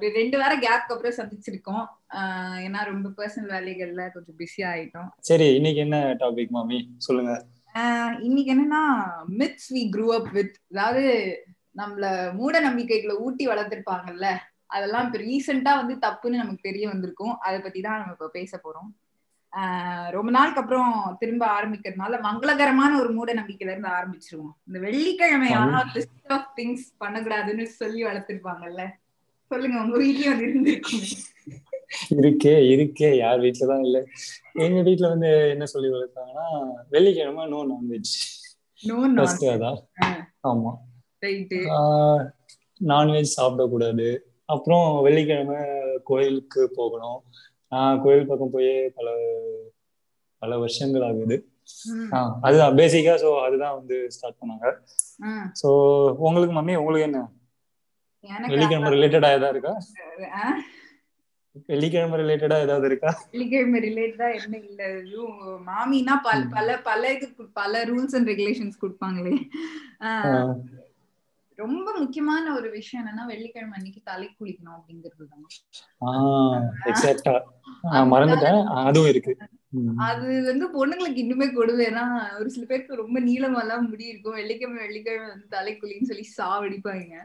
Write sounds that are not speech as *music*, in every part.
ஒரு ரெண்டு வாரம் கேப்க்கு அப்புறம் சந்திச்சிருக்கோம். ஏன்னா ரொம்ப பர்சனல் வேலைகள்ல கொஞ்சம் பிஸியா ஆயிட்டோம். சரி இன்னைக்கு என்ன டாபிக் மாமி? சொல்லுங்க. இன்னைக்கு என்னன்னா myths we grew up with அதாவது நம்மள மூட நம்பிக்கைகளை ஊட்டி வளர்த்திருப்பாங்கல்ல அதெல்லாம் இப்ப ரீசெண்டா வந்து தப்புன்னு நமக்கு தெரிய வந்திருக்கும். அதை பத்தி தான் நம்ம இப்ப பேச போறோம். ரொம்ப நாளுக்கு அப்புறம் திரும்ப ஆரம்பிக்கிறதுனால மங்களகரமான ஒரு மூட நம்பிக்கையில இருந்து ஆரம்பிச்சிருவோம். இந்த வெள்ளிக்கிழமை ஆனா லிஸ்ட் ஆஃப் திங்ஸ் பண்ணக்கூடாதுன்னு சொல்லி வளர்த்திருப்பாங்கல்ல. சொல்லுங்க உங்க வீட்லயும் அது இருந்திருக்கும். இருக்கே இருக்கே யார் வீட்டுலதான் இல்ல. எங்க வீட்டுல வந்து என்ன சொல்லி வளர்த்தாங்கன்னா வெள்ளிக்கிழமை நோ நான்வெஜ் அதான். ஆமா. நான்வெஜ் சாப்பிடக்கூடாது. அப்புறம் வெள்ளிக்கிழமை கோயிலுக்கு போகணும். நான் கோயில் பக்கம் போய் பல பல வருஷங்கள் ஆகுது. அதுதான் பேசிக்கா சோ அதுதான் வந்து ஸ்டார்ட் பண்ணாங்க. சோ உங்களுக்கு மம்மி உங்களுக்கு என்ன? வெள்ளிக்கிழமை ரிலேட்டடா ஏதாவது இருக்கா? வெள்ளிக்கிழமை ரிலேட்டடா ஏதாவது இருக்கா? வெள்ளிக்கிழமை ரிலேட்டடா என்ன இல்ல. மாமினா பல பல பல இது பல ரூல்ஸ் அண்ட் ரெகுலேஷன்ஸ் கொடுப்பாங்களே. ரொம்ப முக்கியமான ஒரு விஷயம் என்னன்னா வெள்ளிக்கிழமை அன்னைக்கு தலை குளிக்கணும் அப்படிங்கிறது தான். மறந்துட்டேன். அதுவும் இருக்கு. அது வந்து பொண்ணுங்களுக்கு இன்னுமே கொடுது ஏன்னா ஒரு சில பேருக்கு ரொம்ப நீளமெல்லாம் முடி இருக்கும். வெள்ளிக்கிழமை வெள்ளிக்கிழமை வந்து தலை குளின்னு சொல்லி சாவடிப்பாங்க.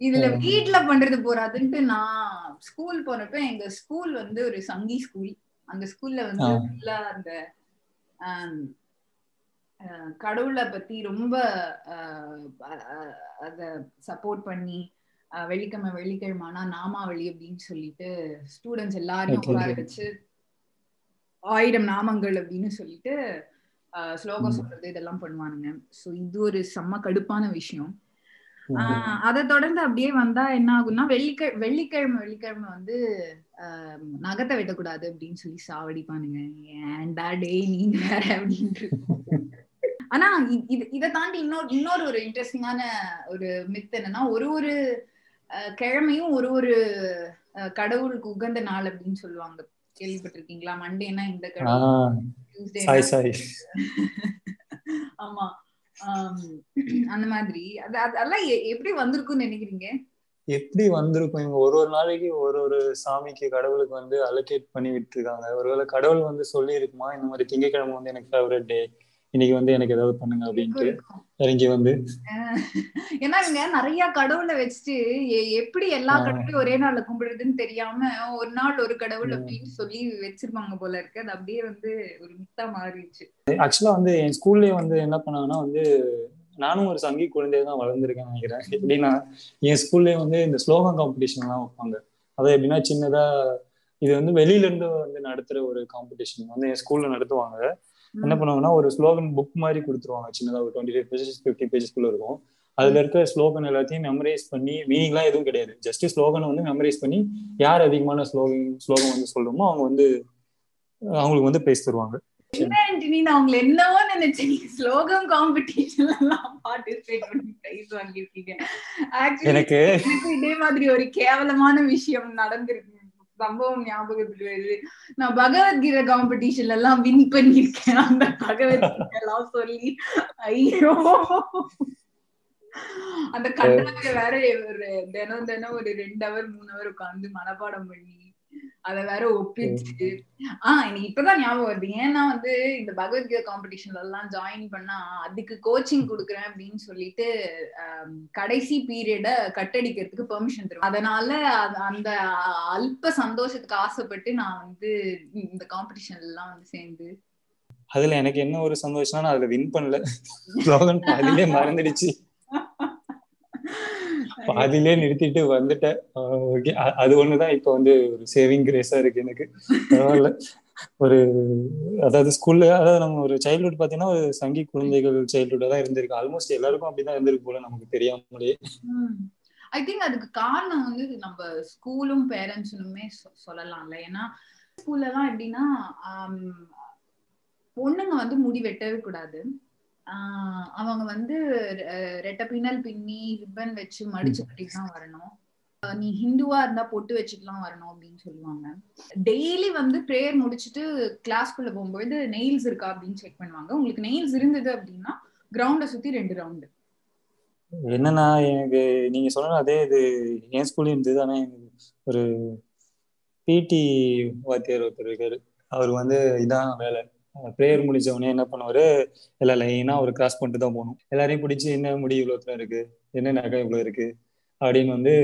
இதுல வீட்டுல பண்றது போறாதுன்ட்டு நான் ஸ்கூல் போனப்ப எங்க ஸ்கூல் வந்து ஒரு சங்கி ஸ்கூல் அந்த ஸ்கூல்ல வந்து ஃபுல்லா அந்த கடவுளை பத்தி ரொம்ப அத சப்போர்ட் பண்ணி வெள்ளிக்கிழமை வெள்ளிக்கிழமைனா நாமாவளி அப்படின்னு சொல்லிட்டு ஸ்டூடெண்ட்ஸ் எல்லாரையும் உட்கார வச்சு ஆயிரம் நாமங்கள் அப்படின்னு சொல்லிட்டு ஸ்லோகம் சொல்றது இதெல்லாம் பண்ணுவானுங்க. சோ இது ஒரு செம்ம கடுப்பான விஷயம். அதை தொடர்ந்து அப்படியே வந்தா என்ன ஆகும்னா வெள்ளிக்கிழ வெள்ளிக்கிழமை வெள்ளிக்கிழமை வந்து நகத்தை வெட்டக்கூடாது அப்படின்னு சொல்லி சாவடிப்பானுங்க. ஏன்டா டே நீங்க வேற அப்படின்ட்டு. ஆனா இது இதை தாண்டி இன்னொரு இன்னொரு ஒரு இன்ட்ரெஸ்டிங்கான ஒரு மித் என்னன்னா ஒரு ஒரு கிழமையும் ஒரு ஒரு கடவுளுக்கு உகந்த நாள் அப்படின்னு சொல்லுவாங்க. கேள்விப்பட்டிருக்கீங்களா? மண்டேனா இந்த கிழமை ஆமா. அந்த மாதிரி. அதெல்லாம் எப்படி வந்திருக்கும்னு நினைக்கிறீங்க? எப்படி வந்திருக்கும்? இவங்க ஒரு ஒரு நாளைக்கு ஒரு ஒரு சாமிக்கு கடவுளுக்கு வந்து அலோகேட் பண்ணி விட்டுருக்காங்க. ஒருவேளை கடவுள் வந்து சொல்லி இருக்குமா இந்த மாதிரி திங்கக்கிழமை வந்து எனக்கு ஃபேவரட் டே இன்னைக்கு வந்து எனக்கு ஏதாவது பண்ணுங்க அப்படின்ட்டு இறங்கி வந்து. ஏன்னா இவங்க நிறைய கடவுளை வச்சுட்டு எப்படி எல்லா கடவுளையும் ஒரே நாள்ல கும்பிடுறதுன்னு தெரியாம ஒரு நாள் ஒரு கடவுள் அப்படின்னு சொல்லி வச்சிருப்பாங்க போல இருக்கு. அது அப்படியே வந்து ஒரு மித்தா மாறிடுச்சு. ஆக்சுவலா வந்து என் ஸ்கூல்லயே வந்து என்ன பண்ணாங்கன்னா வந்து நானும் ஒரு சங்கி குழந்தைய தான் வளர்ந்துருக்கேன் நினைக்கிறேன். எப்படின்னா என் ஸ்கூல்லயே வந்து இந்த ஸ்லோகம் காம்படிஷன் எல்லாம் வைப்பாங்க. அது எப்படின்னா சின்னதா இது வந்து வெளியில இருந்து வந்து நடத்துற ஒரு காம்படிஷன் வந்து என் ஸ்கூல்ல நடத்துவாங்க. என்ன பண்ணுவாங்கன்னா ஒரு ஸ்லோகன் புக் மாதிரி கொடுத்துருவாங்க. சின்னதா ஒரு டுவெண்ட்டி ஃபைவ் பேஜஸ் ஃபிஃப்டி பேஜஸ்க்குள்ள இருக்கும். அதுல இருக்க ஸ்லோகன் எல்லாத்தையும் மெமரைஸ் பண்ணி மீனிங்லாம் எதுவும் கிடையாது. ஜஸ்ட் ஸ்லோகனை வந்து மெமரைஸ் பண்ணி யார் அதிகமான ஸ்லோகன் ஸ்லோகம் வந்து சொல்றோமோ அவங்க வந்து அவங்களுக்கு வந்து பேசி தருவாங்க. அவங்களை என்னவோ நினைச்சீங்க ஸ்லோகம் காம்படிஷன் எல்லாம் பார்ட்டிசிபேட் பண்ணி பிரைஸ் வாங்கியிருக்கீங்க. எனக்கு இதே மாதிரி ஒரு கேவலமான விஷயம் நடந்திருக்கு. சம்பவம் ஞாபகத்துக்கு வருது? நான் பகவத்கீதை காம்படிஷன்ல எல்லாம் வின் பண்ணிருக்கேன் அந்த பகவத்கீதை எல்லாம் சொல்லி. ஐயோ. அந்த கட்டாய வேற ஒரு தினம் தினம் ஒரு ரெண்டு அவர் மூணு அவர் உட்காந்து மனப்பாடம் பண்ணி அத வேற ஒப்பிச்சு ஆஹ் எனக்கு இப்பதான் ஞாபகம் வருது. ஏன்னா வந்து இந்த பகவத்கீதை காம்படிஷன்ல எல்லாம் ஜாயின் பண்ணா அதுக்கு கோச்சிங் கொடுக்குறேன் அப்படின்னு சொல்லிட்டு கடைசி பீரியட கட்டடிக்கிறதுக்கு பெர்மிஷன் தரும் அதனால அந்த அல்ப சந்தோஷத்துக்கு ஆசைப்பட்டு நான் வந்து இந்த காம்படிஷன்ல எல்லாம் வந்து சேர்ந்து அதுல எனக்கு என்ன ஒரு சந்தோஷம்னா நான் அதுல வின் பண்ணல. *laughs* மறந்துடுச்சு. பாதிலே நிறுத்திட்டு வந்துட்டேன். ஓகே. அது ஒண்ணுதான் இப்ப வந்து ஒரு சேவிங் கிரேஸா இருக்கு எனக்கு. பரவாயில்ல. ஒரு அதாவது ஸ்கூல்ல அதாவது நம்ம ஒரு சைல்ட்ஹுட் பாத்தீங்கன்னா ஒரு சங்கி குழந்தைகள் சைல்ட்ஹுட்டா தான் இருந்திருக்கு. ஆல்மோஸ்ட் எல்லாருக்கும் அப்படிதான் இருந்திருக்கு போல நமக்கு தெரியாமலே. ஐ திங்க் அதுக்கு காரணம் வந்து நம்ம ஸ்கூலும் பேரண்ட்ஸுமே சொல்லலாம்ல. ஏன்னா ஸ்கூல்ல எல்லாம் எப்படின்னா பொண்ணுங்க வந்து முடி வெட்டவே கூடாது. அவங்க வந்து ரெட்ட பின்னல் பின்னி ரிப்பன் வச்சு மடிச்சு கட்டிட்டு தான் வரணும். நீ ஹிந்துவா இருந்தா பொட்டு வச்சுட்டுலாம் வரணும் அப்படின்னு சொல்லுவாங்க. டெய்லி வந்து ப்ரேயர் முடிச்சுட்டு கிளாஸ்க்குள்ள போகும்போது நெயில்ஸ் இருக்கா அப்படின்னு செக் பண்ணுவாங்க. உங்களுக்கு நெயில்ஸ் இருந்தது அப்படின்னா கிரவுண்ட சுத்தி ரெண்டு ரவுண்டு என்னன்னா எனக்கு நீங்க சொன்ன அதே இது என் ஸ்கூல்ல இருந்தது ஆனா ஒரு பிடி வாத்தியார் ஒருத்தர் இருக்காரு. அவர் வந்து இதான் வேலை. ப்ரேயர் முடிச்ச உடனே என்ன பண்ணுவாரு? எல்லா லைனா அவர் கிராஸ் பண்ணிட்டு தான் போகணும். எல்லாரையும் பிடிச்சி என்ன முடி இவ்வளோ இருக்கு? என்ன நகை இவ்வளோ இருக்கு? அப்படின்னு வந்து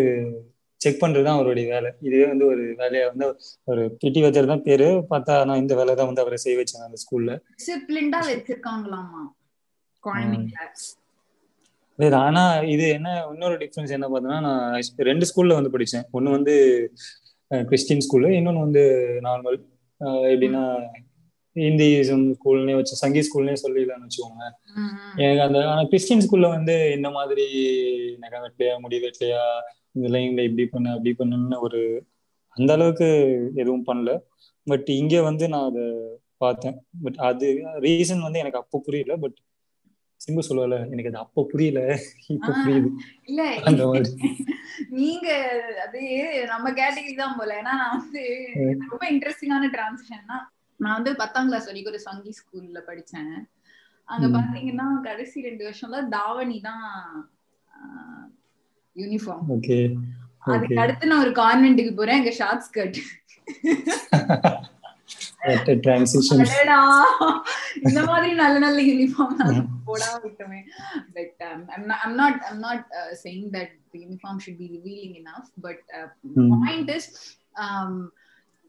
செக் பண்றது தான் அவருடைய வேலை. இதுவே வந்து ஒரு வேலையா வந்து ஒரு பிடி வாத்தியார் தான் பேரு. பார்த்தா நான் இந்த வேலை தான் வந்து அவரை செய்ய வச்சேன் அந்த ஸ்கூல்ல டிசிப்ளின்டா வச்சிருக்காங்களாமா? குழந்தைங்கள வேற ஆனா இது என்ன இன்னொரு டிஃபரன்ஸ் என்ன பார்த்தோன்னா நான் ரெண்டு ஸ்கூல்ல வந்து படிச்சேன். ஒன்னு வந்து கிறிஸ்டின் ஸ்கூலு இன்னொன்னு வந்து நார்மல் எப்படின்னா இந்தியிசம் ஸ்கூல்னே வச்சு சங்கீத் ஸ்கூல்னே சொல்லிடலாம்னு வச்சுக்கோங்க எனக்கு அந்த ஆனா கிறிஸ்டின் ஸ்கூல்ல வந்து இந்த மாதிரி நகை வெட்டலையா முடி வெட்டலையா இந்த லைன்ல இப்படி பண்ண அப்படி பண்ணுன்னு ஒரு அந்த அளவுக்கு எதுவும் பண்ணல. பட் இங்க வந்து நான் அதை பார்த்தேன். பட் அது ரீசன் வந்து எனக்கு அப்போ புரியல. பட் சிம்பு சொல்லல எனக்கு அது அப்போ புரியல. இப்ப புரியுது. இல்ல. அந்த மாதிரி. நீங்க அது நம்ம கேட்டகரி தான் போல. ஏன்னா நான் வந்து ரொம்ப இன்ட்ரெஸ்டிங்கான டிரான்சிஷன்னா நான் வந்து பத்தாம் கிளாஸ் வரைக்கும் ஒரு சங்கி ஸ்கூல்ல படிச்சேன். அங்க பாத்தீங்கன்னா கடைசி ரெண்டு வருஷம்ல தாவணி தான் யூனிஃபார்ம் ஓகே. அதுக்கு அடுத்து நான் ஒரு கான்வென்ட்டுக்கு போறேன் எங்க ஷார்ட் ஸ்கர்ட் டிரான்சிஷன் இந்த மாதிரி நல்ல நல்ல யூனிஃபார்ம் போடாம விட்டோமே. But I'm not I'm not saying that the uniform should be revealing enough but point is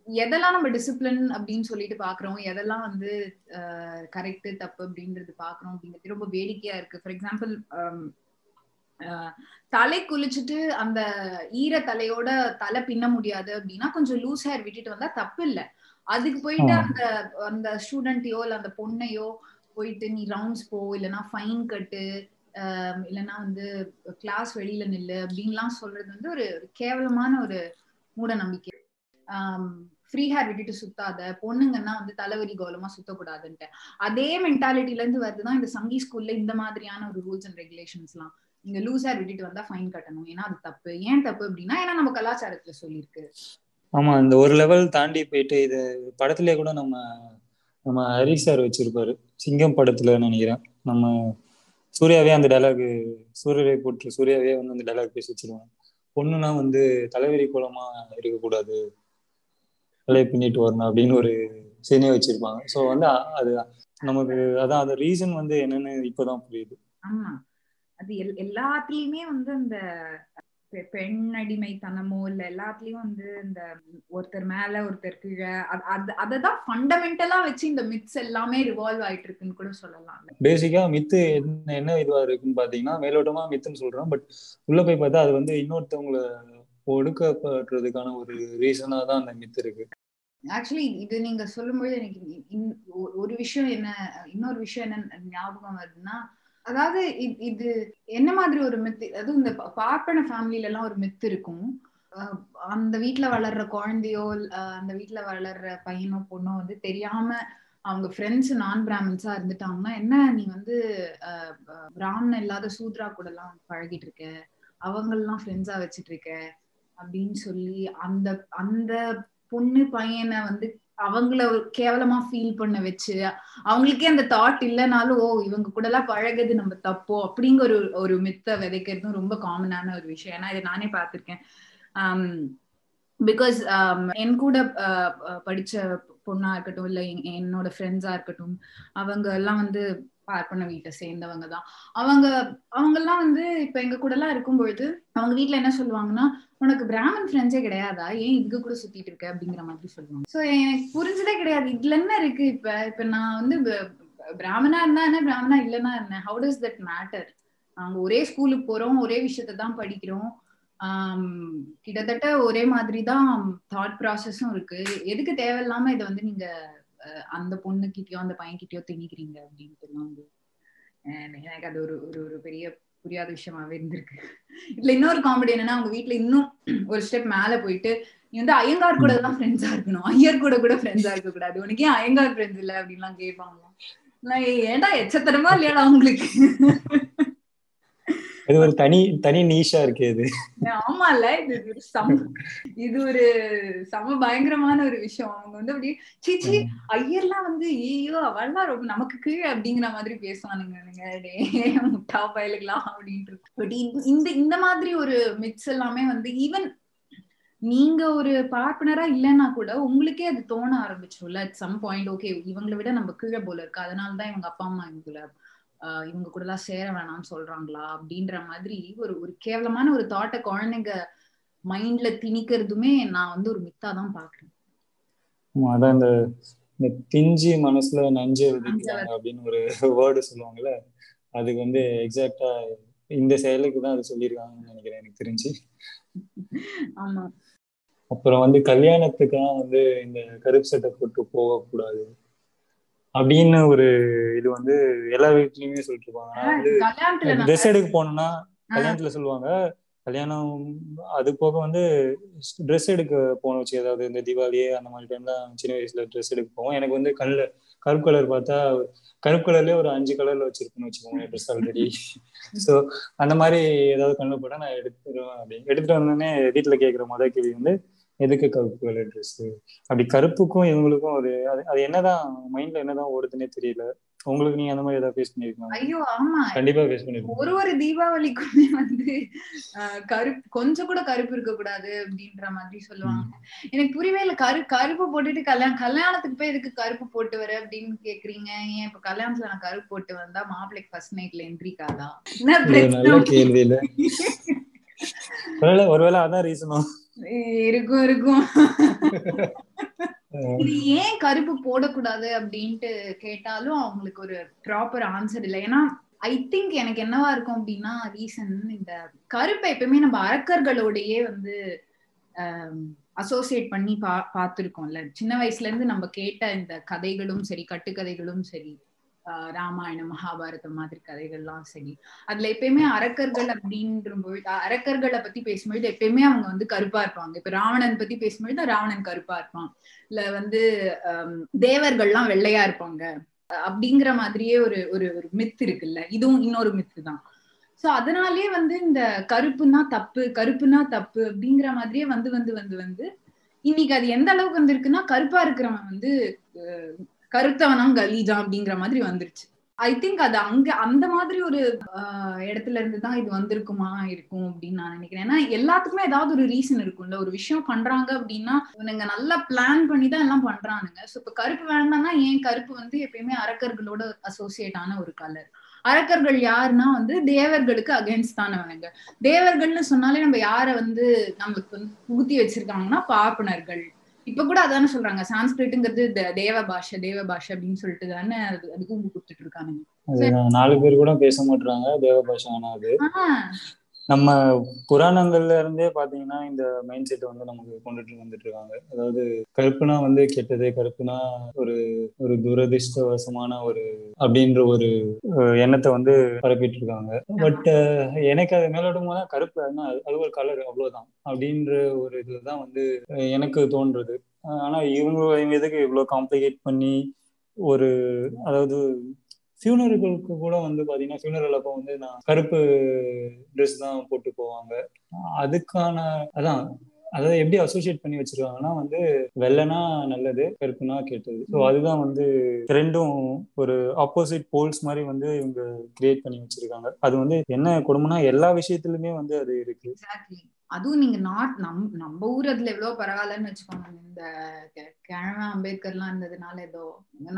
எதெல்லாம் நம்ம டிசிப்ளின் அப்படின்னு சொல்லிட்டு பாக்குறோம் எதெல்லாம் வந்து கரெக்ட் தப்பு அப்படின்றது பாக்குறோம் அப்படிங்கிறது ரொம்ப வேடிக்கையா இருக்கு. ஃபார் எக்ஸாம்பிள் தலை குளிச்சுட்டு அந்த ஈர தலையோட தலை பின்ன முடியாது அப்படின்னா கொஞ்சம் லூஸ் ஹேர் விட்டுட்டு வந்தா தப்பு இல்லை. அதுக்கு போயிட்டு அந்த அந்த ஸ்டூடெண்ட்டையோ இல்ல அந்த பொண்ணையோ போயிட்டு நீ ரவுண்ட்ஸ் போ இல்லைன்னா ஃபைன் கட்டு இல்லைன்னா வந்து கிளாஸ் வெளியில நில்லு அப்படின்லாம் சொல்றது வந்து ஒரு கேவலமான ஒரு மூட நம்பிக்கை ஃப்ரீ ஹேர் விட்டுட்டு சுத்தாத பொண்ணுங்கன்னா வந்து தலைவரி கோலமா சுத்தக்கூடாதுன்ட்டு. அதே மென்டாலிட்டில இருந்து வருதுதான் இந்த சங்கி ஸ்கூல்ல இந்த மாதிரியான ஒரு ரூல்ஸ் அண்ட் ரெகுலேஷன்ஸ் எல்லாம் நீங்க லூஸ் ஹேர் விட்டுட்டு வந்தா ஃபைன் கட்டணும். ஏன்னா அது தப்பு. ஏன் தப்பு அப்படின்னா ஏன்னா நம்ம கலாச்சாரத்துல சொல்லியிருக்கு. ஆமா இந்த ஒரு லெவல் தாண்டி போயிட்டு இது படத்துலயே கூட நம்ம நம்ம ஹரிஷ் சார் வச்சிருப்பாரு. சிங்கம் படத்துல நினைக்கிறேன். நம்ம சூர்யாவே அந்த டைலாக் சூரியரை போட்டு சூர்யாவே வந்து அந்த டைலாக் பேசி வச்சிருவாங்க. பொண்ணுனா வந்து தலைவரி கோலமா இருக்கக்கூடாது. தலையை பின்னிட்டு வரணும் அப்படின்னு ஒரு சீனே வச்சிருப்பாங்க. ஸோ வந்து அது நமக்கு அதான் அந்த ரீசன் வந்து என்னன்னு இப்பதான் புரியுது. ஆமா. அது எல்லாத்துலயுமே வந்து அந்த பெண் அடிமைத்தனமோ இல்ல எல்லாத்துலயும் வந்து இந்த ஒருத்தர் மேல ஒருத்தர் கீழே அததான் ஃபண்டமெண்டலா வச்சு இந்த மித்ஸ் எல்லாமே ரிவால்வ் ஆயிட்டு இருக்குன்னு கூட சொல்லலாம். பேசிக்கா மித்து என்ன என்ன இதுவா இருக்குன்னு பாத்தீங்கன்னா மேலோட்டமா மித்துன்னு சொல்றோம். பட் உள்ள போய் பார்த்தா அது வந்து இன்னொருத்தவங்கள ஒடுக்கப்படுறதுக்கான ஒரு ரீசனா தான் அந்த மித்து இருக்கு. ஆக்சுவலி இது நீங்க சொல்லும்போது எனக்கு ஒரு விஷயம் என்ன இன்னொரு விஷயம் என்ன ஞாபகம் வருதுன்னா அதாவது இது என்ன மாதிரி ஒரு மித்து அதுவும் இந்த பார்ப்பன ஃபேமிலில எல்லாம் ஒரு மித்து இருக்கும். அந்த வீட்டுல வளர்ற குழந்தையோ அந்த வீட்டுல வளர்ற பையனோ பொண்ணோ வந்து தெரியாம அவங்க ஃப்ரெண்ட்ஸ் நான் பிராமின்ஸா இருந்துட்டாங்கன்னா என்ன நீ வந்து பிராமணன் இல்லாத சூத்ரா கூட எல்லாம் பழகிட்டு இருக்க? அவங்களெல்லாம் ஃப்ரெண்ட்ஸா வச்சுட்டு இருக்க? அப்படின்னு சொல்லி அந்த அந்த பொண்ணு பையனை வந்து அவங்கள கேவலமா ஃபீல் பண்ண வச்சு அவங்களுக்கே அந்த தாட் இல்லைனாலும் ஓ இவங்க கூட எல்லாம் பழகுது நம்ம தப்போ? அப்படிங்கிற ஒரு ஒரு மித்த விதைக்கிறதும் ரொம்ப காமனான ஒரு விஷயம். ஏன்னா இதை நானே பார்த்திருக்கேன். Um, பிகாஸ் um, என் கூட படிச்ச பொண்ணா இருக்கட்டும் இல்ல என்னோட ஃப்ரெண்ட்ஸா இருக்கட்டும் அவங்க எல்லாம் வந்து பார்ப்பன வீட்டை சேர்ந்தவங்க தான். அவங்க அவங்க எல்லாம் வந்து இப்ப எங்க கூட எல்லாம் இருக்கும் பொழுது அவங்க வீட்டுல என்ன சொல்லுவாங்கன்னா உனக்கு பிராமன் ஃப்ரெண்ட்ஸே கிடையாதா? ஏன் இதுக்கு கூட சுத்திட்டு இருக்க? அப்படிங்கிற மாதிரி சொல்லுவாங்க. சோ எனக்கு புரிஞ்சதே கிடையாது. இதுல என்ன இருக்கு இப்ப? இப்ப நான் வந்து பிராமணா இருந்தா என்ன? பிராமணா இல்லைன்னா என்ன? ஹவு டஸ் தட் மேட்டர் நாங்க ஒரே ஸ்கூலுக்கு போறோம். ஒரே விஷயத்த தான் படிக்கிறோம். கிட்டத்தட்ட ஒரே மாதிரி தான் தாட் ப்ராசஸும் இருக்கு. எதுக்கு தேவையில்லாம இதை வந்து நீங்க அந்த பொண்ணு கிட்டயோ அந்த பையன் கிட்டயோ திணிக்கிறீங்க? அப்படின்ட்டு வந்து எனக்கு அது ஒரு ஒரு ஒரு பெரிய புரியாத விஷயமாவே இருந்திருக்கு. இதுல இன்னொரு காமெடி என்னன்னா அவங்க வீட்டுல இன்னும் ஒரு ஸ்டெப் மேல போயிட்டு நீ வந்து ஐயங்கார் கூட தான் ஃப்ரெண்ட்ஸா இருக்கணும். ஐயர் கூட கூட ஃப்ரெண்ட்ஸா இருக்க கூடாது உனக்கு அயங்கார் ஐயங்கார் ஃப்ரெண்ட்ஸ் இல்ல அப்படின்லாம் கேட்பாங்க ஏன்டா எச்சத்தனமா இல்லையாடா அவங்களுக்கு இது ஒரு தனி தனி நீஷா இருக்கு இது. ஆமால இது ஒரு சம இது ஒரு சம பயங்கரமான ஒரு விஷயம். அவங்க வந்து அப்படி சீச்சி ஐயர்லாம் வந்து ஐயோ அவள்லாம் ரொம்ப நமக்கு கீழே அப்படிங்கிற மாதிரி பேசுவானுங்க. முட்டா பயலுக்கலாம் அப்படின்ட்டு. பட் இந்த இந்த மாதிரி ஒரு மிட்ஸ் எல்லாமே வந்து ஈவன் நீங்க ஒரு பார்ட்னரா இல்லைன்னா கூட உங்களுக்கே அது தோண ஆரம்பிச்சிரும்ல அட் சம் பாயிண்ட் ஓகே இவங்களை விட நம்ம கீழே போல இருக்கு. அதனாலதான் இவங்க அப்பா அம்மா இவங்கள இவங்க கூட எல்லாம் சேர வேணாம்னு சொல்றாங்களா? அப்படின்ற மாதிரி ஒரு ஒரு கேவலமான ஒரு தாட்டை குழந்தைங்க மைண்ட்ல திணிக்கிறதுமே நான் வந்து ஒரு மித்தா தான் பாக்குறேன் அதான் இந்த இந்த திஞ்சி மனசுல நஞ்சு விதிக்கிறாங்க அப்படின்னு ஒரு வேர்டு சொல்லுவாங்கல்ல அதுக்கு வந்து எக்ஸாக்டா இந்த செயலுக்கு தான் அது சொல்லியிருக்காங்கன்னு நினைக்கிறேன் எனக்கு தெரிஞ்சு. ஆமா. அப்புறம் வந்து கல்யாணத்துக்கெல்லாம் வந்து இந்த கருப்பு சட்டை போட்டு போகக்கூடாது. அப்படின்னு ஒரு இது வந்து எல்லா வீட்லயுமே சொல்லிட்டு இருப்பாங்க ட்ரெஸ் எடுக்க போனோம்னா கல்யாணத்துல சொல்லுவாங்க. கல்யாணம் அது போக வந்து ட்ரெஸ் எடுக்க போன வச்சு ஏதாவது இந்த தீபாவளி அந்த மாதிரி டைம்ல சின்ன வயசுல ட்ரெஸ் எடுக்க போவோம் எனக்கு வந்து கல்ல கருப்பு கலர் பார்த்தா கருப்பு கலர்லயே ஒரு அஞ்சு கலர்ல வச்சிருக்கேன்னு வச்சுக்கோங்க ட்ரெஸ் ஆல்ரெடி ஸோ அந்த மாதிரி ஏதாவது கண்ணு போட்டா நான் எடுத்துருவேன் அப்படின்னு. எடுத்துட்டு வந்தோடனே வீட்டுல கேட்குற முதல் கேள்வி வந்து எதுக்கு கருப்பு கலர் ட்ரெஸ் அப்படி கருப்புக்கும் இவங்களுக்கும் ஒரு அது என்னதான் மைண்ட்ல என்னதான் ஓடுதுன்னே தெரியல. உங்களுக்கு நீங்க அந்த மாதிரி ஏதாவது ஃபேஸ் பண்ணிருக்கீங்க ஐயோ ஆமா. கண்டிப்பா ஃபேஸ் பண்ணிருக்கீங்க ஒரு ஒரு தீபாவளிக்குமே வந்து கருப்பு கொஞ்சம் கூட கருப்பு இருக்க கூடாது அப்படின்ற மாதிரி சொல்லுவாங்க. எனக்கு புரியவே இல்லை கரு கருப்பு போட்டுட்டு கல்யாணம் கல்யாணத்துக்கு போய் எதுக்கு கருப்பு போட்டு வர அப்படின்னு கேக்குறீங்க? ஏன் இப்ப கல்யாணத்துல நான் கருப்பு போட்டு வந்தா மாப்பிள்ளைக்கு ஃபர்ஸ்ட் நைட்ல என்ட்ரி காதா நல்ல கேள்வி இல்ல ஒருவேளை ஒருவேளை அதான் ரீசனும் இருக்கும் இருக்கும். இது ஏன் கருப்பு போடக்கூடாது அப்படின்ட்டு கேட்டாலும் அவங்களுக்கு ஒரு ப்ராப்பர் ஆன்சர் இல்லை. ஏன்னா ஐ திங்க் எனக்கு என்னவா இருக்கும் அப்படின்னா ரீசன் இந்த கருப்பை எப்பவுமே நம்ம அரக்கர்களோடயே வந்து அசோசியேட் பண்ணி பா பார்த்துருக்கோம்ல. சின்ன வயசுல இருந்து நம்ம கேட்ட இந்த கதைகளும் சரி கட்டுக்கதைகளும் சரி ராமாயணம் மகாபாரதம் மாதிரி கதைகள்லாம் சரி. அதுல எப்பயுமே அரக்கர்கள் அப்படின்ற பொழுது அரக்கர்களை பத்தி பேசும்பொழுது எப்பயுமே அவங்க வந்து கருப்பா இருப்பாங்க. இப்ப ராவணன் பத்தி பேசும்பொழுது ராவணன் கருப்பா இருப்பான். இல்ல வந்து தேவர்கள்லாம் வெள்ளையா இருப்பாங்க. அப்படிங்கிற மாதிரியே ஒரு ஒரு ஒரு மித் இருக்குல்ல. இதுவும் இன்னொரு மித்து தான். சோ அதனாலே வந்து இந்த கருப்புனா தப்பு கருப்புனா தப்பு அப்படிங்கிற மாதிரியே வந்து வந்து வந்து வந்து இன்னைக்கு அது எந்த அளவுக்கு வந்திருக்குன்னா கருப்பா இருக்கிறவன் வந்து கருத்தவனம் கலீஜா அப்படிங்கிற மாதிரி வந்துருச்சு. ஐ திங்க் அது அங்க அந்த மாதிரி ஒரு இடத்துல இருந்து தான் இது வந்திருக்குமா இருக்கும் அப்படின்னு நான் நினைக்கிறேன். ஏன்னா எல்லாத்துக்குமே ஏதாவது ஒரு ரீசன் இருக்கும்ல. ஒரு விஷயம் பண்றாங்க அப்படின்னா இவனுங்க நல்லா பிளான் பண்ணி தான் எல்லாம் பண்றானுங்க. ஸோ இப்ப கருப்பு வேண்டாம்னா ஏன் கருப்பு வந்து எப்பயுமே அரக்கர்களோட அசோசியேட் ஆன ஒரு கலர் அரக்கர்கள் யாருன்னா வந்து தேவர்களுக்கு அகேன்ஸ்ட் தானவனுங்க தேவர்கள்னு சொன்னாலே நம்ம யாரை வந்து நம்மளுக்கு வந்து புகுத்தி வச்சிருக்காங்கன்னா பார்ப்பனர்கள். இப்ப கூட அதானே சொல்றாங்க. சான்ஸ்கிரிட்டுங்கிறது தேவ பாஷை தேவ பாஷை அப்படின்னு சொல்லிட்டு தானே அது அதுக்கும் கொடுத்துட்டு இருக்கானுங்க. நாலு பேர் கூட பேச மாட்டாங்க தேவ பாஷை ஆனா அது நம்ம புராணங்கள்ல இருந்தே பாத்தீங்கன்னா இந்த மைண்ட் செட் வந்து நமக்கு கொண்டுட்டு வந்துட்டு இருக்காங்க. அதாவது கருப்புனா வந்து கெட்டது கருப்புனா ஒரு ஒரு துரதிருஷ்டவசமான ஒரு அப்படின்ற ஒரு எண்ணத்தை வந்து பரப்பிட்டு இருக்காங்க. பட் எனக்கு அது மேலோட்டமா தான் கருப்பு அது ஒரு கலர் அவ்வளவுதான் அப்படின்ற ஒரு இதுதான் வந்து எனக்கு தோன்றது. ஆனா இவங்க இவங்க எதுக்கு இவ்வளவு காம்ப்ளிகேட் பண்ணி ஒரு அதாவது ஃபியூனர்களுக்கு கூட வந்து பாத்தீங்கன்னா ஃபியூனரல் அப்போ வந்து நான் கருப்பு ட்ரெஸ் தான் போட்டு போவாங்க. அதுக்கான அதான் அதாவது எப்படி அசோசியேட் பண்ணி வச்சிருக்காங்கன்னா வந்து வெள்ளனா நல்லது கருப்புனா கெட்டது. ஸோ அதுதான் வந்து ரெண்டும் ஒரு ஆப்போசிட் போல்ஸ் மாதிரி வந்து இவங்க கிரியேட் பண்ணி வச்சிருக்காங்க. அது வந்து என்ன கொடுமைனா எல்லா விஷயத்துலயுமே வந்து அது இருக்கு. அதுவும் நீங்க நாட் நம் நம்ம ஊர் அதுல எவ்வளவு பரவாயில்லன்னு வச்சுக்கோங்க இந்த கிழமை அம்பேத்கர் எல்லாம் இருந்ததுனால ஏதோ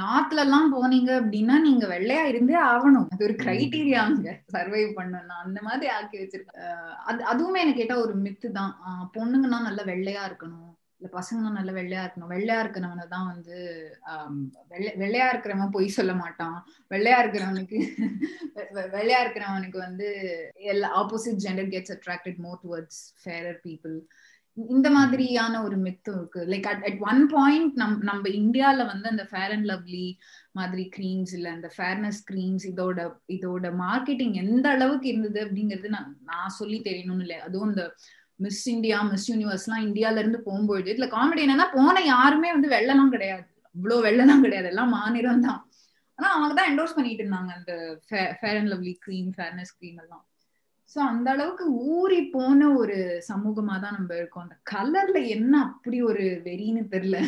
நார்த்ல எல்லாம் போனீங்க அப்படின்னா நீங்க வெள்ளையா இருந்தே ஆகணும். அது ஒரு கிரைட்டீரியா அங்க சர்வைவ் பண்ணணும் அந்த மாதிரி ஆக்கி வச்சிருக்கேன் அது அதுவுமே எனக்கு கேட்டா ஒரு மித்து தான். பொண்ணுங்கன்னா நல்ல வெள்ளையா இருக்கணும். இல்ல பசங்க நல்ல வெள்ளையா இருக்கணும். வெள்ளையா இருக்கிறவனை தான் வந்து வெள்ளை வெள்ளையா இருக்கிறவன் பொய் சொல்ல மாட்டான். வெள்ளையா இருக்கிறவனுக்கு வெள்ளையா இருக்கிறவனுக்கு வந்து எல்லா opposite gender gets attracted more towards fairer people இந்த மாதிரியான ஒரு மித்தும் இருக்கு. Like at at one point நம் நம்ம இந்தியால வந்து அந்த ஃபேர் அண்ட் லவ்லி மாதிரி க்ரீம்ஸ் இல்ல அந்த ஃபேர்னஸ் க்ரீம்ஸ் இதோட இதோட மார்க்கெட்டிங் எந்த அளவுக்கு இருந்தது அப்படிங்கிறது நான் நான் சொல்லி தெரியணும்னு இல்லை. அதுவும் இந்த மிஸ் இந்தியா மிஸ் யூனிவர்ஸ்லாம் இந்தியால இருந்து போகும்போது இதுல காமெடி என்னன்னா போன யாருமே வந்து வெள்ளலாம் கிடையாது. இவ்வளவு வெள்ளலாம் கிடையாது. எல்லாம் மாநிலம் தான். ஆனா அவங்க தான் என்டோர்ஸ் பண்ணிட்டு இருந்தாங்க அந்த fair and lovely cream fairness cream எல்லாம். ஸோ அந்த அளவுக்கு ஊறி போன ஒரு சமூகமா தான் நம்ம இருக்கோம். அந்த கலர்ல என்ன அப்படி ஒரு வெறின்னு தெரியல.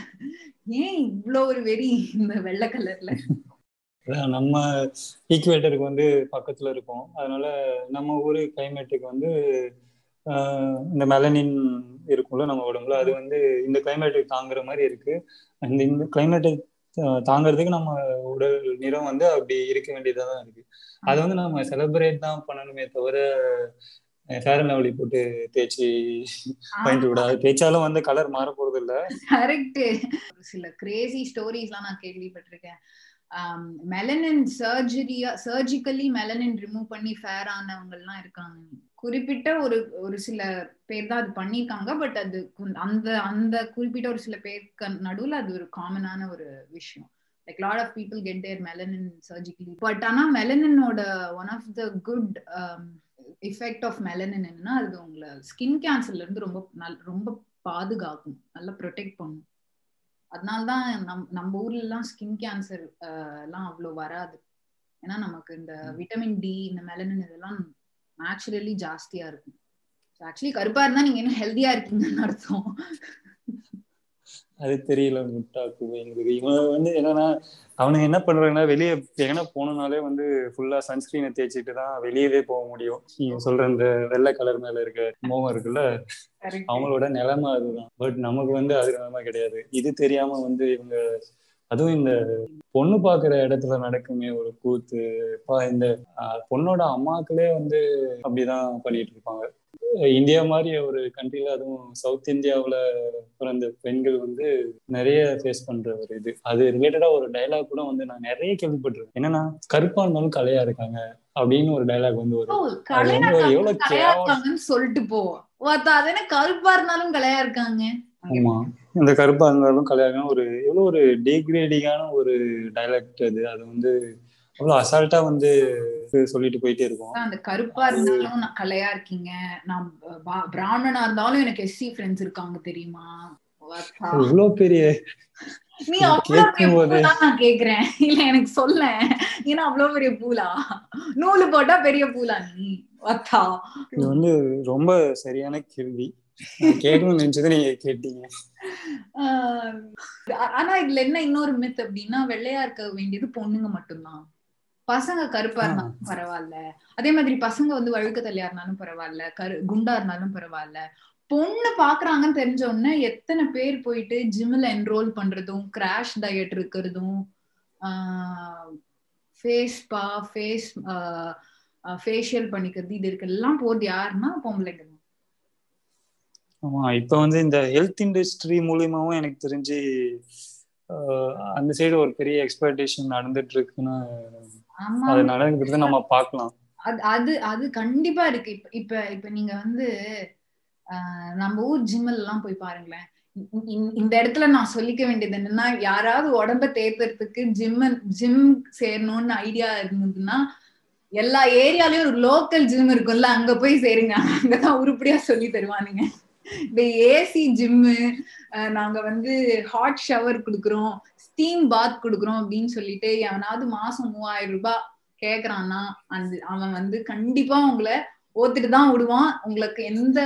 ஏன் இவ்வளோ ஒரு வெறி இந்த வெள்ளை கலர்ல நம்ம ஈக்குவேட்டருக்கு வந்து பக்கத்துல இருக்கோம். அதனால நம்ம ஊரு கிளைமேட்டுக்கு வந்து இந்த மெலனின் இருக்கும்ல நம்ம உடம்புல அது வந்து இந்த கிளைமேட்டுக்கு தாங்குற மாதிரி இருக்கு. அந்த இந்த கிளைமேட்டை தாங்கிறதுக்கு நம்ம உடல் நிறம் வந்து அப்படி இருக்க வேண்டியதா தான் இருக்கு. அதை வந்து நம்ம செலிப்ரேட் தான் பண்ணணுமே தவிர ஃபேர் அண்ட் லவ்லி போட்டு தேய்ச்சி பயந்து விடாது தேய்ச்சாலும் வந்து கலர் மாற போறது இல்ல. கரெக்ட் சில கிரேசி ஸ்டோரிஸ் எல்லாம் நான் கேள்விப்பட்டிருக்கேன். மெலனின் சர்ஜரியா சர்ஜிக்கலி மெலனின் ரிமூவ் பண்ணி ஃபேர் ஆனவங்க எல்லாம் இருக்காங்க. குறிப்பிட்ட ஒரு ஒரு சில பேர் தான் அது பண்ணிருக்காங்க பட் அது அந்த அந்த குறிப்பிட்ட ஒரு சில பேருக்கு நடுவுல அது ஒரு காமனான ஒரு விஷயம். Like lot of people get their melanin surgically but ஆனா மெலனினோட one of the good effect of melanin என்னன்னா அது உங்களை ஸ்கின் கேன்சர்ல இருந்து ரொம்ப நல் ரொம்ப பாதுகாக்கும் நல்லா ப்ரொடெக்ட் பண்ணும். அதனால்தான் நம் நம்ம ஊர்ல எல்லாம் ஸ்கின் கேன்சர் எல்லாம் அவ்வளோ வராது. ஏன்னா நமக்கு இந்த விட்டமின் டி இந்த மெலனின் இதெல்லாம் நேச்சுரலி ஜாஸ்தியா இருக்கும். ஆக்சுவலி கருப்பா இருந்தா நீங்க இன்னும் ஹெல்தியா இருக்கீங்கன்னு அர்த்தம். அது தெரியல முட்டாக்கு எங்களுக்கு இவன் வந்து என்னன்னா அவனுங்க என்ன பண்றாங்கன்னா வெளியே எங்கன்னா போனனாலே வந்து ஃபுல்லா சன்ஸ்கிரீனை தேய்ச்சிட்டு தான் வெளியவே போக முடியும். நீங்க சொல்ற இந்த வெள்ளை கலர் மேல இருக்க மோகம் இருக்குல்ல அவங்களோட நிலைமை அதுதான். பட் நமக்கு வந்து அது நிலைமை கிடையாது. இது தெரியாம வந்து இவங்க அதுவும் இந்த பொண்ணு பாக்குற இடத்துல நடக்குமே ஒரு கூத்து இந்த பொண்ணோட அம்மாக்களே வந்து அப்படிதான் பண்ணிட்டு இருப்பாங்க. இந்தியா மாதிரி ஒரு கண்ட்ரில அதுவும் சவுத் இந்தியாவுல பிறந்த பெண்கள் வந்து நிறைய ஃபேஸ் பண்ற ஒரு இது. அது ரிலேட்டடா ஒரு டைலாக் கூட வந்து நான் நிறைய கேள்விப்பட்டிருக்கேன். என்னன்னா கருப்பா இருந்தாலும் கலையா இருக்காங்க அப்படின்னு ஒரு டைலாக் வந்து ஒரு எவ்வளவு சொல்லிட்டு போ அது என்ன கருப்பா இருந்தாலும் கலையா இருக்காங்க? ஆமா. இந்த கருப்பா இருந்தாலும் கல்யாணம் ஒரு எவ்வளவு ஒரு டீக்ரேடிங்கான ஒரு டைலாக்ட் அது. அது வந்து அவ்வளவு அசால்ட்டா வந்து சொல்லிட்டு போயிட்டே இருக்கும். அந்த கருப்பா இருந்தாலும் நான் கலையா இருக்கீங்க. நான் பிராமணனா இருந்தாலும் எனக்கு எஸ்சி ஃப்ரெண்ட்ஸ் இருக்காங்க தெரியுமா? இவ்வளவு பெரிய நீ அவ்வளவு நான் கேக்குறேன். இல்ல எனக்கு சொல்ல. ஏன்னா அவ்வளவு பெரிய பூலா. நூலு போட்டா பெரிய பூலா நீ. வத்தா இது வந்து ரொம்ப சரியான கேள்வி. கேட்கணும்னு நினைச்சது நீங்க கேட்டீங்க. ஆனா இதுல என்ன இன்னொரு மித் அப்படின்னா வெள்ளையா இருக்க வேண்டியது பொண்ணுங்க மட்டும்தான். பசங்க கருப்பா இருந்தாலும் பரவாயில்ல. அதே மாதிரி பசங்க வந்து வழுக்க தள்ளியா இருந்தாலும் பரவாயில்ல கரு குண்டா இருந்தாலும் பரவாயில்ல. பொண்ணு பாக்குறாங்கன்னு தெரிஞ்ச உடனே எத்தனை பேர் போயிட்டு ஜிம்ல என்ரோல் பண்றதும் கிராஷ் டயட் இருக்கிறதும் ஃபேஸ் பா ஃபேஸ் ஃபேஷியல் பண்ணிக்கிறது இது இருக்கு எல்லாம் போறது யாருன்னா பொம்பளைங்க ஆமா இப்ப வந்து இந்த ஹெல்த் இண்டஸ்ட்ரி மூலியமாவும் எனக்கு தெரிஞ்சு அந்த சைடு ஒரு பெரிய எக்ஸ்பெக்டேஷன் நடந்துட்டு இருக்குன்னு அது நடந்துக்கிறது நம்ம பார்க்கலாம். அது அது அது கண்டிப்பா இருக்கு. இப்ப இப்ப இப்ப நீங்க வந்து நம்ம ஊர் ஜிம்மில் எல்லாம் போய் பாருங்களேன். இந்த இடத்துல நான் சொல்லிக்க வேண்டியது என்னன்னா யாராவது உடம்ப தேர்த்துறதுக்கு ஜிம் ஜிம் சேரணும்னு ஐடியா இருந்ததுன்னா எல்லா ஏரியாலயும் ஒரு லோக்கல் ஜிம் இருக்கும்ல அங்க போய் சேருங்க. அங்கதான் உருப்படியா சொல்லி தருவானுங்க. இந்த ஏசி ஜிம்மு நாங்க வந்து ஹாட் ஷவர் கொடுக்குறோம் ஸ்டீம் பாத் கொடுக்குறோம் அப்படின்னு சொல்லிட்டு எவனாவது மாசம் மூவாயிரம் ரூபாய் கேக்குறான்னா அந்த அவன் வந்து கண்டிப்பா உங்களை ஓத்துட்டு தான் விடுவான். உங்களுக்கு எந்த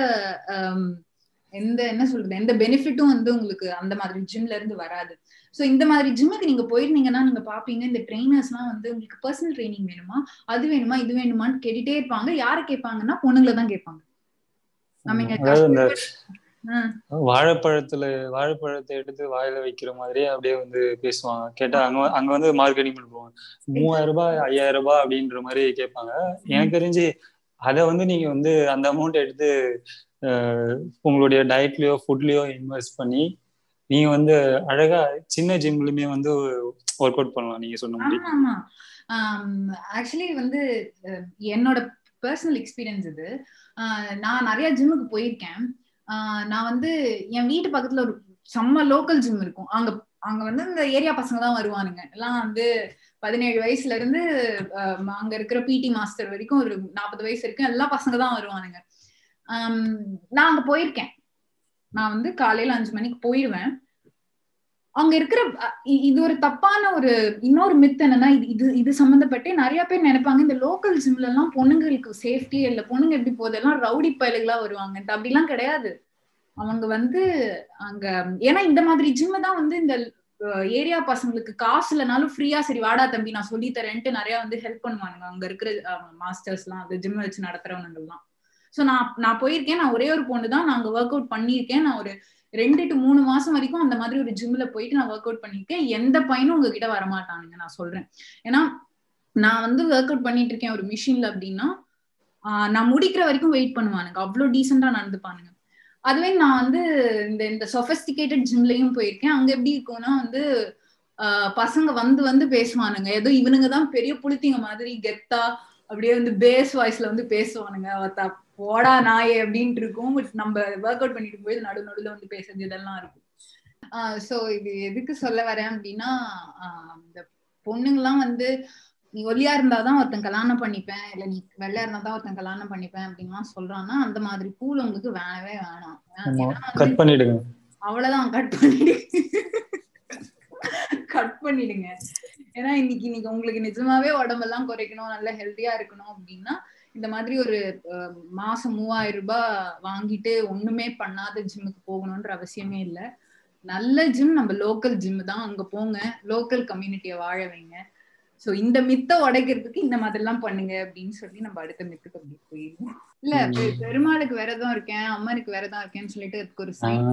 எந்த என்ன சொல்றது எந்த பெனிஃபிட்டும் வந்து உங்களுக்கு அந்த மாதிரி ஜிம்ல இருந்து வராது. ஸோ இந்த மாதிரி ஜிம்முக்கு நீங்க போயிருந்தீங்கன்னா நீங்க பாப்பீங்க இந்த ட்ரெயினர்ஸ் எல்லாம் வந்து உங்களுக்கு பர்சனல் ட்ரைனிங் வேணுமா அது வேணுமா இது வேணுமான்னு கேட்டுட்டே இருப்பாங்க. யாரை கேட்பாங்கன்னா பொண்ணுங்களை தான் கேட்பாங்க. வாழைப்பழத்துல வாழைப்பழத்தை எடுத்து வாயில வைக்கிற மாதிரியே அப்படியே வந்து பேசுவாங்க. கேட்டா அங்க அங்க வந்து மார்க்கெட்டிங் பண்ணுவாங்க மூவாயிரம் ரூபாய் ஐயாயிரம் ரூபாய் அப்படின்ற மாதிரி கேட்பாங்க. எனக்கு தெரிஞ்சு அதை வந்து நீங்க வந்து அந்த அமௌண்ட் எடுத்து உங்களுடைய டயட்லயோ ஃபுட்லயோ இன்வெஸ்ட் பண்ணி நீங்க வந்து அழகா சின்ன ஜிம்லயுமே வந்து ஒர்க் அவுட் பண்ணலாம் நீங்க சொன்ன மாதிரி. ஆக்சுவலி வந்து என்னோட பர்சனல் எக்ஸ்பீரியன்ஸ் இது. நான் நிறைய ஜிம்முக்கு போயிருக்கேன். நான் வந்து என் வீட்டு பக்கத்துல ஒரு செம்ம லோக்கல் ஜிம் இருக்கும். அங்க அங்க வந்து இந்த ஏரியா பசங்க தான் வருவானுங்க. எல்லாம் வந்து பதினேழு வயசுல இருந்து அங்க இருக்கிற பிடி மாஸ்டர் வரைக்கும் ஒரு நாற்பது வயசு வரைக்கும் எல்லா பசங்க தான் வருவானுங்க. நான் அங்க போயிருக்கேன். நான் வந்து காலையில அஞ்சு மணிக்கு போயிடுவேன் அங்க இருக்கிற இது ஒரு தப்பான ஒரு இன்னொரு மித் என்னன்னா இது இது இது சம்பந்தப்பட்டு நிறைய பேர் நினைப்பாங்க இந்த லோக்கல் ஜிம்ல எல்லாம் பொண்ணுங்களுக்கு சேஃப்டி இல்ல பொண்ணுங்க எப்படி போதெல்லாம் ரவுடி பயலுகளா வருவாங்க. அப்படிலாம் கிடையாது. அவங்க வந்து அங்க ஏன்னா இந்த மாதிரி ஜிம் தான் வந்து இந்த ஏரியா பசங்களுக்கு காசு இல்லைனாலும் ஃப்ரீயா சரி வாடா தம்பி நான் சொல்லி தரேன்ட்டு நிறைய வந்து ஹெல்ப் பண்ணுவானுங்க. அங்க இருக்கிற மாஸ்டர்ஸ் எல்லாம் அந்த ஜிம் வச்சு நடத்துறவனுங்க எல்லாம் ஸோ நான் நான் போயிருக்கேன். நான் ஒரே ஒரு பொண்ணு தான். நான் அங்க ஒர்க் அவுட் பண்ணியிருக்கேன். நான் ஒரு ரெண்டு டு மூணு மாசம் வரைக்கும் அந்த மாதிரி ஒரு ஜிம்ல போயிட்டு நான் ஒர்க் அவுட் பண்ணிருக்கேன் எந்த பையனும் உங்ககிட்ட வரமாட்டானுங்க நான் சொல்றேன். ஏன்னா நான் வந்து ஒர்க் அவுட் பண்ணிட்டு இருக்கேன் ஒரு மிஷின்ல அப்படின்னா நான் முடிக்கிற வரைக்கும் வெயிட் பண்ணுவானுங்க. அவ்வளோ டீசெண்டா நடந்துப்பானுங்க. அதுவே நான் வந்து இந்த இந்த சொஃபஸ்டிகேட்டட் ஜிம்லயும் போயிருக்கேன். அங்க எப்படி இருக்கும்னா வந்து பசங்க வந்து வந்து பேசுவானுங்க. ஏதோ இவனுங்க தான் பெரிய புளித்திங்க மாதிரி கெத்தா அப்படியே வந்து பேஸ் வாய்ஸ்ல வந்து பேசுவானுங்க போடா நாயே அப்படின்ட்டு இருக்கும். பட் நம்ம ஒர்க் அவுட் பண்ணிட்டு போய் நடு நடுல வந்து பேசுறது இதெல்லாம் இருக்கும். ஸோ இது எதுக்கு சொல்ல வரேன் அப்படின்னா இந்த பொண்ணுங்கெல்லாம் வந்து நீ ஒல்லியா இருந்தாதான் ஒருத்தன் கல்யாணம் பண்ணிப்பேன். இல்ல நீ வெள்ளையா இருந்தாதான் ஒருத்தன் கல்யாணம் பண்ணிப்பேன் அப்படின்லாம் சொல்றான்னா அந்த மாதிரி பூல் உங்களுக்கு வேணவே வேணாம். கட் பண்ணிடுங்க. அவ்வளவுதான் கட் பண்ணிடு கட் பண்ணிடுங்க. ஏன்னா இன்னைக்கு இன்னைக்கு உங்களுக்கு நிஜமாவே உடம்பெல்லாம் குறைக்கணும் நல்லா ஹெல்த்தியா இருக்கணும் அப்படின்னா இந்த மாதிரி ஒரு மாசம் மூவாயிரம் ரூபாய் வாங்கிட்டு ஒண்ணுமே பண்ணாத ஜிம்முக்கு போகணும்ன்ற அவசியமே இல்லை. நல்ல ஜிம் நம்ம லோக்கல் ஜிம் தான். அங்க போங்க. லோக்கல் கம்யூனிட்டியை வாழ வைங்க. சோ இந்த மித்த உடைக்கிறதுக்கு இந்த மாதிரிலாம் பண்ணுங்க அப்படின்னு சொல்லி நம்ம அடுத்த மித்துக்கு அப்படி போயிடுவோம் இல்ல பெருமாளுக்கு விரதம் இருக்கேன். அம்மனுக்கு விரதம் இருக்கேன்னு சொல்லிட்டு அதுக்கு ஒரு சைன்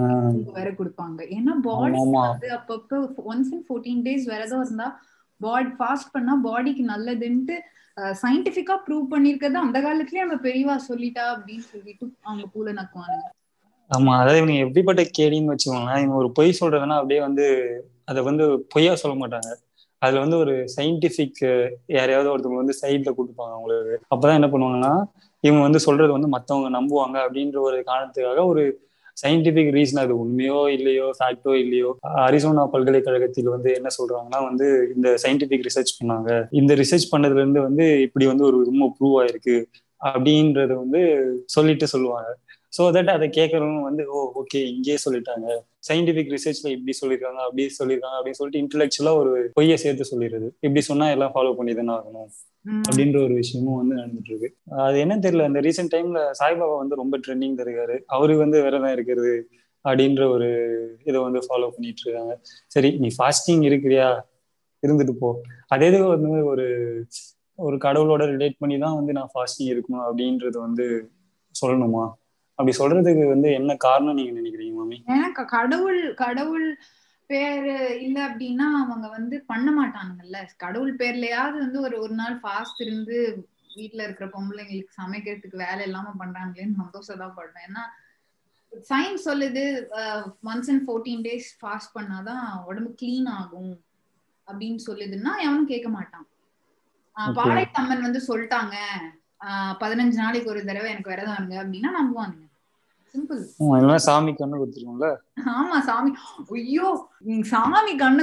வேற கொடுப்பாங்க. ஏன்னா பாடி வந்து அப்பப்ப ஒன்ஸ் இன் ஃபோர்டீன் டேஸ் விரதம் இருந்தா பாடி ஃபாஸ்ட் பண்ணா பாடிக்கு நல்லதுன்ட்டு சயின்டிபிக்கா ப்ரூவ் பண்ணிருக்கிறது அந்த காலத்துலயே நம்ம பெரியவா சொல்லிட்டா அப்படின்னு சொல்லிட்டு அவங்க பூல நக்குவானுங்க. ஆமா அதாவது இவங்க எப்படிப்பட்ட கேடின்னு வச்சுக்கோங்களேன். இவங்க ஒரு பொய் சொல்றதுன்னா அப்படியே வந்து அதை வந்து பொய்யா சொல்ல மாட்டாங்க. அதுல வந்து ஒரு சயின்டிபிக் யாரையாவது ஒருத்தவங்க வந்து சைட்ல கூட்டுப்பாங்க அவங்களுக்கு. அப்பதான் என்ன பண்ணுவாங்கன்னா இவங்க வந்து சொல்றது வந்து மத்தவங்க நம்புவாங்க அப்படின்ற ஒரு காரணத்துக்காக ஒரு சயின்டிபிக் ரீசன் அது உண்மையோ இல்லையோ ஃபேக்டோ இல்லையோ அரிசோனா பல்கலைக்கழகத்தில் வந்து என்ன சொல்றாங்கன்னா வந்து இந்த சயின்டிபிக் ரிசர்ச் பண்ணாங்க. இந்த ரிசர்ச் பண்ணதுல இருந்து வந்து இப்படி வந்து ஒரு ரொம்ப ப்ரூவ் ஆயிருக்கு அப்படின்றத வந்து சொல்லிட்டு சொல்லுவாங்க. ஸோ தட் அதை கேட்கறவங்க வந்து ஓ ஓகே இங்கேயே சொல்லிட்டாங்க. சயின்டிபிக் ரிசர்ச்ல இப்படி சொல்லியிருக்காங்க அப்படி சொல்லியிருக்காங்க அப்படின்னு சொல்லிட்டு இன்டெலெக்சுவலா ஒரு பொய்யை சேர்த்து சொல்லிடுறது. இப்படி சொன்னா எல்லாம் ஃபாலோ பண்ணி தானே ஆகணும். அப்படின்ற ஒரு விஷயமும் வந்து நடந்துட்டு இருக்கு. அது என்ன தெரியல இந்த ரீசெண்ட் டைம்ல சாய்பாபா வந்து ரொம்ப ட்ரெண்டிங் இருக்காரு அவரு வந்து விரதம் இருக்கிறது அப்படின்ற ஒரு இதை வந்து ஃபாலோ பண்ணிட்டு இருக்காங்க. சரி நீ ஃபாஸ்டிங் இருக்கிறியா? இருந்துட்டு போ. அதே வந்து ஒரு ஒரு கடவுளோட ரிலேட் பண்ணி தான் வந்து நான் ஃபாஸ்டிங் இருக்கணும் அப்படின்றது வந்து சொல்லணுமா? அப்படி சொல்றதுக்கு வந்து என்ன காரணம் நீங்க நினைக்கிறீங்க மாமி? எனக்கு கடவுள் கடவுள் பேரு இல்ல அப்படின்னா அவங்க வந்து பண்ண மாட்டானுங்கல்ல. கடவுள் பேர்லயாவது வந்து ஒரு ஒரு நாள் ஃபாஸ்ட் இருந்து வீட்டுல இருக்கிற பொம்பளைங்களுக்கு சமைக்கிறதுக்கு வேலை இல்லாம பண்றாங்களேன்னு சந்தோஷம் தான் ஏன்னா சயின்ஸ் சொல்லுது once and fourteen days fast பண்ணாதான் உடம்பு கிளீன் ஆகும் அப்படின்னு சொல்லுதுன்னா எவனும் கேட்க மாட்டான். பாளையத்தம்மன் வந்து சொல்லிட்டாங்க. பதினஞ்சு நாளைக்கு ஒரு தடவை எனக்கு விரதம் இருங்க அப்படின்னா நம்புவானுங்க. சிம்பிள் சாமி கண்ணு குத்துருக்கோம்ல ஆமா சாமி. ஐயோ சாமி கண்ணு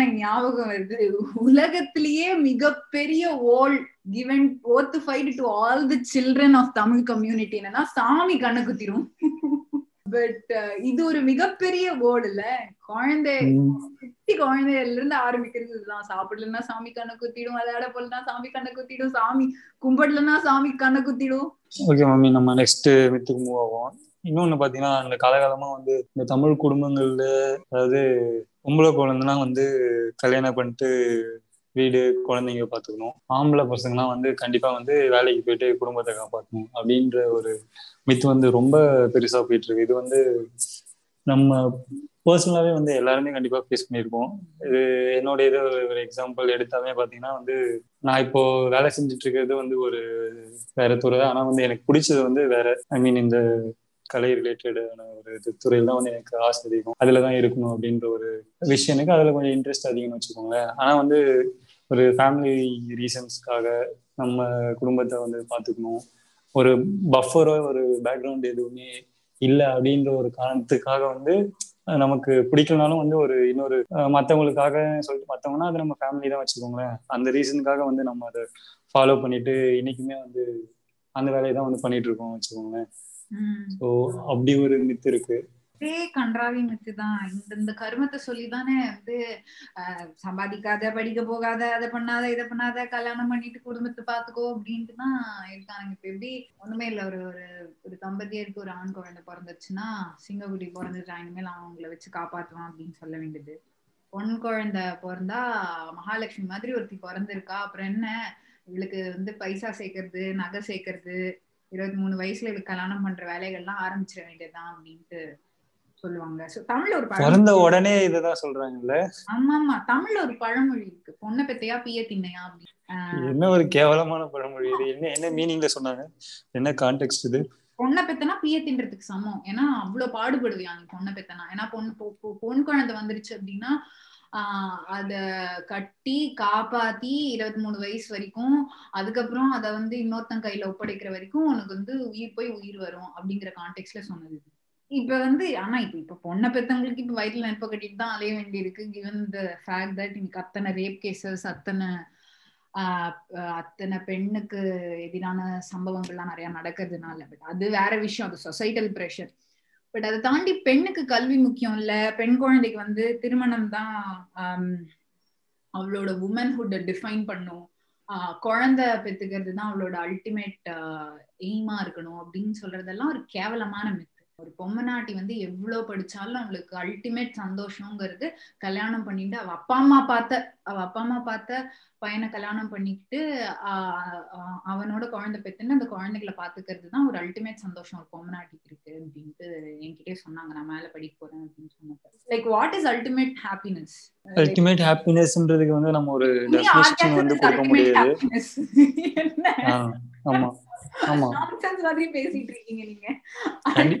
எனக்கு ஞாபகம் வருது. உலகத்திலேயே மிகப்பெரிய all given both fight to all the children of Tamil community என்னன்னா சாமி கண்ணு குத்திரும். பட் இது ஒரு மிகப்பெரிய வேர்டு இல்ல. குழந்தை குட்டி குழந்தையில இருந்து ஆரம்பிக்கிறது இதுதான். சாப்பிடலன்னா சாமி கண்ணை குத்திடும். விளையாட போலனா சாமி கண்ணை குத்திடும். சாமி கும்பிடலன்னா சாமி கண்ணை குத்திடும். ஓகே மாமி நம்ம நெக்ஸ்ட் வித்துக்கு மூவ் ஆகும் இன்னொன்னு பாத்தீங்கன்னா இந்த காலகாலமா வந்து இந்த தமிழ் குடும்பங்கள்ல அதாவது பொம்பளை குழந்தைனா வந்து கல்யாணம் பண்ணிட்டு வீடு குழந்தைங்க பாத்துக்கணும். ஆம்பளை பசங்கலாம் வந்து கண்டிப்பா வந்து வேலைக்கு போயிட்டு குடும்பத்தை காப்பாற்றணும் அப்படின்ற ஒரு மித்து வந்து ரொம்ப பெருசா போயிட்டு இருக்கு இது வந்து நம்ம பர்சனலாவே வந்து எல்லாருமே கண்டிப்பா ஃபேஸ் பண்ணியிருப்போம். இது என்னோட இது ஒரு எக்ஸாம்பிள் எடுத்தாவே பாத்தீங்கன்னா வந்து நான் இப்போ வேலை செஞ்சுட்டு இருக்கிறது வந்து ஒரு வேற துறை ஆனா வந்து எனக்கு பிடிச்சது வந்து வேற ஐ மீன் இந்த கலை ரிலேட்டடான ஒரு இது துறையில தான் வந்து எனக்கு ஆசை அதிகம். அதில் தான் இருக்கணும் அப்படின்ற ஒரு விஷயம் எனக்கு அதுல கொஞ்சம் இன்ட்ரெஸ்ட் அதிகம்னு வச்சுக்கோங்களேன். ஆனா வந்து ஒரு ஃபேமிலி ரீசன்ஸ்க்காக நம்ம குடும்பத்தை வந்து பார்த்துக்கணும். ஒரு பஃபரோ ஒரு பேக்ரவுண்ட் எதுவுமே இல்லை அப்படின்ற ஒரு காரணத்துக்காக வந்து நமக்கு பிடிக்கலனாலும் வந்து ஒரு இன்னொரு மற்றவங்களுக்காக சொல்லிட்டு மற்றவங்கன்னா அது நம்ம ஃபேமிலி தான் வச்சுக்கோங்களேன். அந்த ரீசனுக்காக வந்து நம்ம அதை ஃபாலோ பண்ணிட்டு இன்னைக்குமே வந்து அந்த வேலையை தான் வந்து பண்ணிட்டு இருக்கோம் வச்சுக்கோங்களேன். ஸோ அப்படி ஒரு மித்து இருக்கு. அதே கன்றாவி மித்து தான் இந்த இந்த கருமத்தை சொல்லிதானே வந்து சம்பாதிக்காத படிக்க போகாத அதை பண்ணாத இதை பண்ணாத கல்யாணம் பண்ணிட்டு குடும்பத்தை பாத்துக்கோ அப்படின்ட்டு தான் இருக்காங்க. இப்ப எப்படி ஒண்ணுமே இல்ல. ஒரு ஒரு ஒரு தம்பதியருக்கு ஒரு ஆண் குழந்தை பிறந்துச்சுன்னா சிங்கக்குட்டி பிறந்துட்டா இனிமேல் அவங்கள வச்சு காப்பாத்துவான் அப்படின்னு சொல்ல வேண்டியது. பொன் குழந்தை பிறந்தா மகாலட்சுமி மாதிரி ஒருத்தி பிறந்திருக்கா. அப்புறம் என்ன? இவளுக்கு வந்து பைசா சேர்க்கறது நகை சேர்க்கறது இருபத்தி மூணு வயசுல இவளுக்கு கல்யாணம் பண்ற வேலைகள்லாம் ஆரம்பிச்சிட வேண்டியதுதான் அப்படின்ட்டு சொல்லுவாங்க. சோ தமிழ்ல ஒரு பிறந்த உடனே இதுதான் சொல்றாங்கல்ல? ஆமா ஆமா தமிழ்ல ஒரு பழமொழி இருக்கு. பொண்ணை பெத்தையா பிய திண்ணையா அப்படின்னு என்ன ஒரு கேவலமான பழமொழி இது? என்ன என்ன மீனிங்ல சொன்னாங்க? என்ன கான்டெக்ட் இது? பொண்ணை பெத்தனா பிய தின்றதுக்கு சமம். ஏன்னா அவ்வளவு பாடுபடுவியா நீ பொண்ணை பெத்தனா? ஏன்னா பொண்ணு பொன் குழந்தை வந்துருச்சு அப்படின்னா ஆஹ் அத கட்டி காப்பாத்தி இருபத்தி மூணு வயசு வரைக்கும் அதுக்கப்புறம் அத வந்து இன்னொருத்தன் கையில ஒப்படைக்கிற வரைக்கும் உனக்கு வந்து உயிர் போய் உயிர் வரும் அப்படிங்கிற கான்டெக்ட்ல சொன்னது இப்ப வந்து ஆனா இப்ப இப்ப பொண்ணை பெத்தவங்களுக்கு இப்ப வயிற்றுல நெருப்ப கட்டிட்டு தான் அலைய வேண்டி இருக்கு கிவன் த ஃபேக்ட் தட் இன்னைக்கு அத்தனை ரேப் கேசஸ் அத்தனை அத்தனை பெண்ணுக்கு எதிரான சம்பவங்கள்லாம் நிறைய நடக்கிறதுனால பட் அது வேற விஷயம். அது சொசைட்டல் ப்ரெஷர் பட் அதை தாண்டி பெண்ணுக்கு கல்வி முக்கியம் இல்ல. பெண் குழந்தைக்கு வந்து திருமணம் தான் அவளோட உமன்ஹுட் டிஃபைன் பண்ணும். குழந்தை பெத்துக்கிறது தான் அவளோட அல்டிமேட் எய்மா இருக்கணும் அப்படின்னு சொல்றதெல்லாம் ஒரு கேவலமான மித் ஒரு பொம்மநாட்டி வந்து எவ்வளவு படிச்சாலும் அவளுக்கு அல்டிமேட் சந்தோஷங்கிறது கல்யாணம் பண்ணிட்டு அவ அப்பா அம்மா பார்த்த அவ அப்பா அம்மா பார்த்த பையனை கல்யாணம் பண்ணிக்கிட்டு அவனோட குழந்தை பெத்துன்னு அந்த குழந்தைகளை பாத்துக்கிறது தான் ஒரு அல்டிமேட் சந்தோஷம் ஒரு பொம்மநாட்டிக்கு இருக்கு அப்படின்ட்டு என்கிட்டே சொன்னாங்க. நான் மேல படிக்க போறேன் அப்படின்னு சொன்னப்ப. Like what is ultimate happiness ultimate ஹாப்பினஸ்ன்றதுக்கு வந்து நம்ம ஒரு டெஃபினிஷன் வந்து கொடுக்க முடியாது. *laughs* ஆமா. மாதிரி பேசிட்டு இருக்கீங்க நீங்க.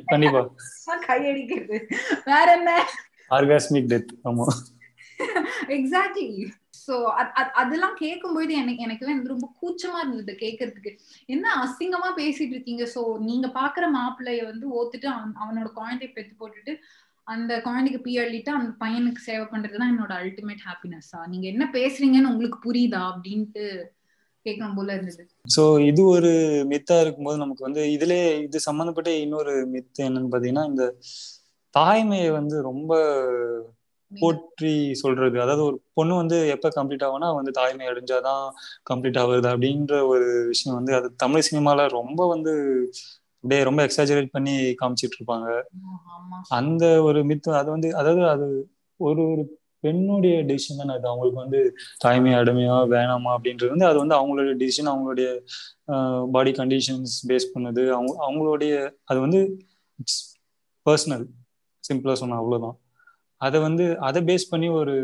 கண்டிப்பா. கையடிக்கிறது. வேற என்ன? ஆர்காஸ்மிக் டெத் ஆமா. எக்ஸாக்ட்லி சோ அதெல்லாம் கேட்கும்போது எனக்கு எனக்கு வந்து ரொம்ப கூச்சமா இருந்தது கேட்கறதுக்கு என்ன அசிங்கமா பேசிட்டு இருக்கீங்க? சோ நீங்க பாக்குற மாப்பிள்ளைய வந்து ஓத்துட்டு அவனோட குழந்தைய பெத்து போட்டுட்டு அந்த குழந்தைக்கு பி அள்ளிட்டு அந்த பையனுக்கு சேவை பண்றதுதான் என்னோட அல்டிமேட் ஹாப்பினஸ்ஸா நீங்க என்ன பேசுறீங்கன்னு உங்களுக்கு புரியுதா? அப்படின்ட்டு கேட்கணும் போல இருந்தது. சோ இது ஒரு மித்தா இருக்கும்போது நமக்கு வந்து இதுல இது சம்பந்தப்பட்ட இன்னொரு மித்து என்னன்னு பாத்தீங்கன்னா இந்த தாய்மையை வந்து ரொம்ப போற்றி சொல்றது. அதாவது ஒரு பொண்ணு வந்து எப்ப கம்ப்ளீட் ஆகும்னா வந்து தாய்மை அடைஞ்சாதான் கம்ப்ளீட் ஆகுது அப்படின்ற ஒரு விஷயம் வந்து அது தமிழ் சினிமால ரொம்ப வந்து அப்படியே ரொம்ப எக்ஸாஜரேட் பண்ணி காமிச்சிட்டு இருப்பாங்க. அந்த ஒரு மித்து அது வந்து அதாவது அது ஒரு ஒரு பெண்ணுடைய டிசிஷன் தானே அது? அவங்களுக்கு வந்து தாய்மை அடிமையா வேணாமா அப்படின்றது வந்து அது வந்து அவங்களுடைய டிசிஷன் அவங்களுடைய பாடி கண்டிஷன்ஸ் பேஸ் பண்ணது. அவங்க அவங்களுடைய அது வந்து இட்ஸ் பர்சனல் சிம்பிளா சொன்னா அவ்வளவுதான். அதை வந்து அதை பேஸ் பண்ணி ஒரு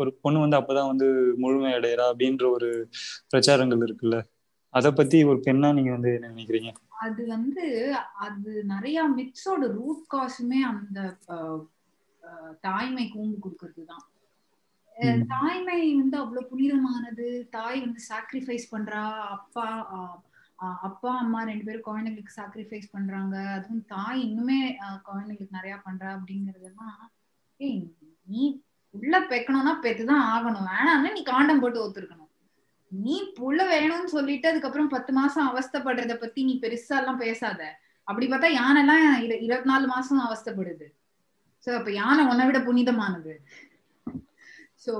ஒரு பொண்ணு வந்து அப்பதான் வந்து முழுமை அடையிறா அப்படின்ற ஒரு பிரச்சாரங்கள் இருக்குல்ல? அத பத்தி ஒரு பெண்ணா நீங்க வந்து என்ன நினைக்கிறீங்க? அது வந்து அது நிறைய மிக்ஸோட ரூட் காசுமே அந்த தாய்மை கூம்பு கொடுக்கறது தான் தாய்மை வந்து அவ்வளவு புனிதமானது. தாய் வந்து சாக்ரிஃபைஸ் பண்றா. அப்பா அப்பா அம்மா ரெண்டு பேரும் குழந்தைங்களுக்கு சாக்ரிஃபைஸ் பண்றாங்க. அதுவும் தாய் இன்னுமே குழந்தைங்களுக்கு நிறைய பண்றா அப்படிங்கறதெல்லாம் ஏய் நீ உள்ள பெக்கணும்னா பெத்துதான் ஆகணும். வேணாம்னா நீ காண்டம் போட்டு ஒத்துருக்கணும். நீ புள்ள வேணும்னு சொல்லிட்டு அதுக்கப்புறம் பத்து மாசம் அவஸ்தப்படுறத பத்தி நீ பெருசா எல்லாம் பேசாத. அப்படி பார்த்தா யானைலாம் இருபத்தி நாலு மாசம் அவஸ்தப்படுது. சோ அப்ப யானை உன்னை விட புனிதமானது. சோ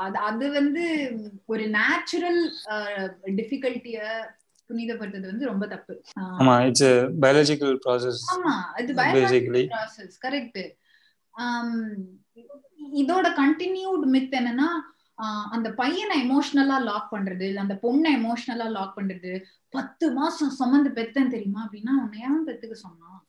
அது அது வந்து ஒரு நேச்சுரல் டிஃபிகல்ட்டிய புனிதப்படுத்துறது வந்து ரொம்ப தப்பு. ஆமா இட்ஸ் பயாலஜிக்கல் ப்ராசஸ் ஆமா இது பயாலஜிக்கல் ப்ராசஸ் கரெக்ட் இதோட கண்டினியூட் மித் என்னன்னா அந்த பையனை எமோஷனலா லாக் பண்றது இல்ல அந்த பொண்ணை எமோஷனலா லாக் பண்றது பத்து மாசம் சுமந்து பெத்தேன் தெரியுமா அப்படின்னா உன்னை ஏன் பெத்துக்க சொன்னான்.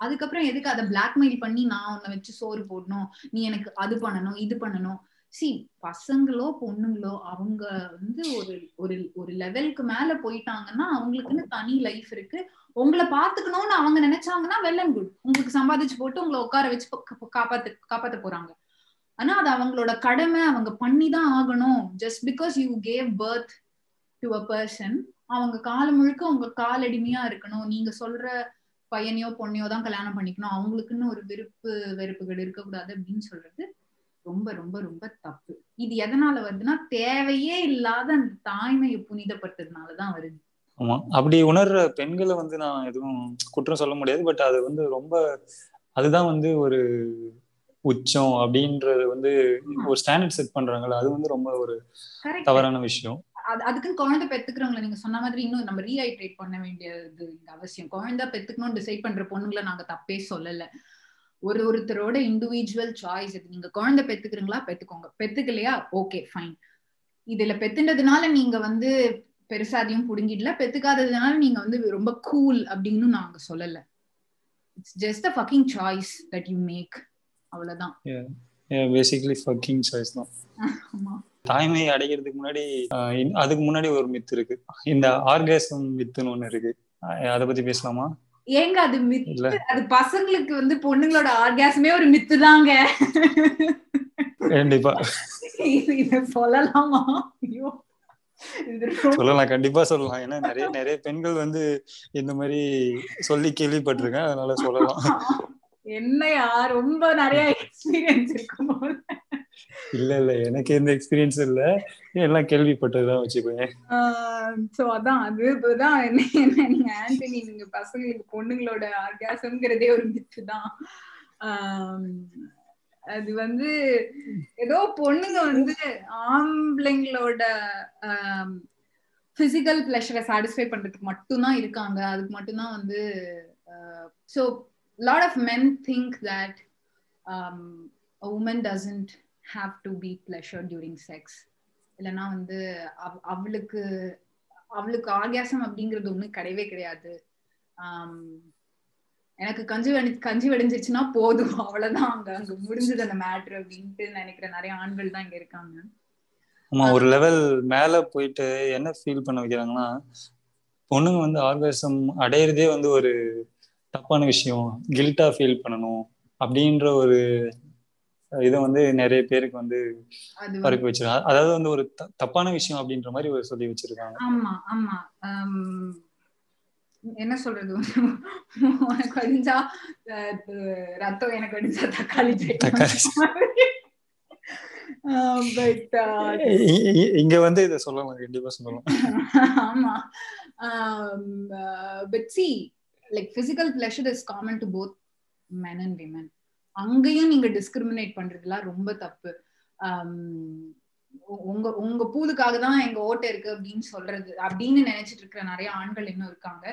அதுக்கப்புறம் எதுக்கு அதை பிளாக்மெயில் பண்ணி நான் உன்னை வச்சு சோறு போடணும்? நீ எனக்கு அது பண்ணணும் இது பண்ணணும். சி பசங்களோ பொண்ணுங்களோ அவங்க வந்து ஒரு ஒரு ஒரு லெவலுக்கு மேல போயிட்டாங்கன்னா அவங்களுக்குன்னு தனி லைஃப் இருக்கு. உங்களை பாத்துக்கணும்னு அவங்க நினைச்சாங்கன்னா வெல் அண்ட் குட் உங்களுக்கு சம்பாதிச்சு போட்டு உங்களை உட்கார வச்சு காப்பாத்து காப்பாத்த போறாங்க. ஆனா அது அவங்களோட கடமை அவங்க பண்ணிதான் ஆகணும். Just because you gave birth to a person அவங்க காலம் முழுக்க உங்க காலடிமையா இருக்கணும். நீங்க சொல்ற பையனையோ பொண்ணையோ தான் கல்யாணம் பண்ணிக்கணும். அவங்களுக்குன்னு ஒரு விருப்பு வெறுப்புகள் இருக்கக்கூடாது அப்படின்னு சொல்றது ரொம்ப ரொம்ப ரொம்ப தப்பு. இது எதனால வருதுன்னா தேவையே இல்லாத அந்த தாய்மையை புனிதப்பட்டதுனாலதான் வருது. ஆமா. அப்படி உணர்ற பெண்களை வந்து நான் எதுவும் குற்றம் சொல்ல முடியாது. பட் அது வந்து ரொம்ப அதுதான் வந்து ஒரு உச்சம் அப்படின்றது வந்து ஒரு ஸ்டாண்டர்ட் செட் பண்றாங்கல்ல. அது வந்து ரொம்ப ஒரு தவறான விஷயம். அதுக்குன்னு குழந்தை பெத்துக்கிறவங்களை நீங்க சொன்ன மாதிரி இன்னும் நம்ம ரீஹைட்ரேட் பண்ண வேண்டியது அவசியம். குழந்தை பெத்துக்கணும்னு டிசைட் பண்ற பொண்ணுங்களை நாங்க தப்பே சொல்லல. ஒரு ஒருத்தரோட இண்டிவிஜுவல் சாய்ஸ் இது. நீங்க குழந்தை பெத்துக்கிறீங்களா? பெத்துக்கோங்க. பெத்துக்கலையா? ஓகே ஃபைன் இதுல பெத்துன்றதுனால நீங்க வந்து பெருசா அதையும் புடுங்கிடல. பெத்துக்காததுனால நீங்க வந்து ரொம்ப கூல் அப்படின்னு நாங்க சொல்லல. It's just a fucking choice that you make அவ்வளவுதான். பேசிக்கலி ஃபக்கிங் சாய்ஸ் தான். *laughs* ஆமா. தாய்மை அடைகிறதுக்கு முன்னாடி அதுக்கு முன்னாடி ஒரு மித்து இருக்கு. இந்த ஆர்காசம் மித்துன்னு ஒண்ணு இருக்கு. அதை பத்தி பேசலாமா? ஏங்க அது மித்து அது பசங்களுக்கு வந்து பொண்ணுங்களோட ஆர்காசமே ஒரு மித்து தாங்க. கண்டிப்பா. இது சொல்லலாமா? ஐயோ. சொல்லலாம் கண்டிப்பா சொல்லலாம். ஏன்னா நிறைய நிறைய பெண்கள் வந்து இந்த மாதிரி சொல்லி கேள்விப்பட்டிருக்கேன். அதனால சொல்லலாம். என்னையா? ரொம்ப நிறைய எக்ஸ்பீரியன்ஸ் இருக்கும் போல. இல்ல இல்ல. எனக்கு எந்த எக்ஸ்பீரியன்ஸ் இல்ல. எல்லாம் கேள்விப்பட்டதுதான் வச்சுக்கோங்க சோ அதான் அது இப்பதான் என்ன நீங்க ஆண்டனி நீங்க பசங்களுக்கு பொண்ணுங்களோட ஆர்காசம்ங்கிறதே ஒரு மித்து தான். அது வந்து ஏதோ பொண்ணுங்க வந்து ஆம்பளைங்களோட பிசிக்கல் பிளஷரை சாட்டிஸ்ஃபை பண்றதுக்கு மட்டும்தான் இருக்காங்க. அதுக்கு மட்டும்தான் வந்து so lot of men think that women doesn't have to be pleasure during sex இல்லைன்னா வந்து அவ- அவளுக்கு அவளுக்கு ஆர்காசம் அப்படிங்கிறது ஒண்ணு கிடையவே கிடையாது. எனக்கு கஞ்சி வடி கஞ்சி வடிஞ்சிருச்சுன்னா போதும். அவ்வளவுதான் அங்க அங்க முடிஞ்சது அந்த மேட்ரு அப்படின்ட்டு நினைக்கிற நிறைய ஆண்கள் தான் இங்க இருக்காங்க. ஆமா ஒரு லெவல் மேல போயிட்டு என்ன ஃபீல் பண்ண வைக்கிறாங்கன்னா பொண்ணுங்க வந்து ஆர்காசம் அடையிறதே வந்து ஒரு தப்பான விஷயம் கில்ட்டா ஃபீல் பண்ணணும் அப்படின்ற ஒரு இதை வந்து நிறைய பேருக்கு வந்து பறக்க வச்சிருக்காங்க. அதாவது வந்து ஒரு தப்பான விஷயம் அப்படின்ற மாதிரி ஒரு சொல்லி வச்சிருக்காங்க. ஆமா ஆமா. என்ன சொல்றது? உனக்கு அடிஞ்சா ரத்தம் எனக்கு அடிஞ்சா தக்காளி தக்காளி. இங்க வந்து இதை சொல்லலாம் கண்டிப்பா சொல்லலாம். ஆமா. But see like physical pleasure is common to both men and women அங்கேயும் நீங்க டிஸ்கிரிமினேட் பண்றதுலாம் ரொம்ப தப்பு. உங்க உங்க பூதுக்காக தான் எங்க ஓட்டை இருக்கு அப்படின்னு சொல்றது அப்படின்னு நினைச்சிட்டு இருக்கிற நிறைய ஆண்கள் இன்னும் இருக்காங்க.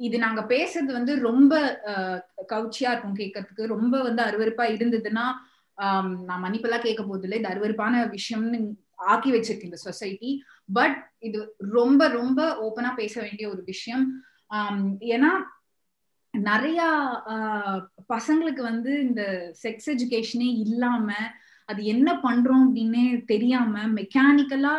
இது நாங்க பேசுறது வந்து ரொம்ப கவுச்சியா இருக்கும் கேட்கறதுக்கு ரொம்ப வந்து அருவருப்பா இருந்ததுன்னா நான் மன்னிப்பெல்லாம் கேட்க போது இல்லை. இது அருவருப்பான விஷயம்னு ஆக்கி வச்சிருக்கு இந்த சொசைட்டி. பட் இது ரொம்ப ரொம்ப ஓப்பனா பேச வேண்டிய ஒரு விஷயம். ஏன்னா நிறைய ஆஹ், பசங்களுக்கு வந்து இந்த செக்ஸ் எஜுகேஷனே இல்லாம அது என்ன பண்றோம் அப்படின்னே தெரியாம மெக்கானிக்கலா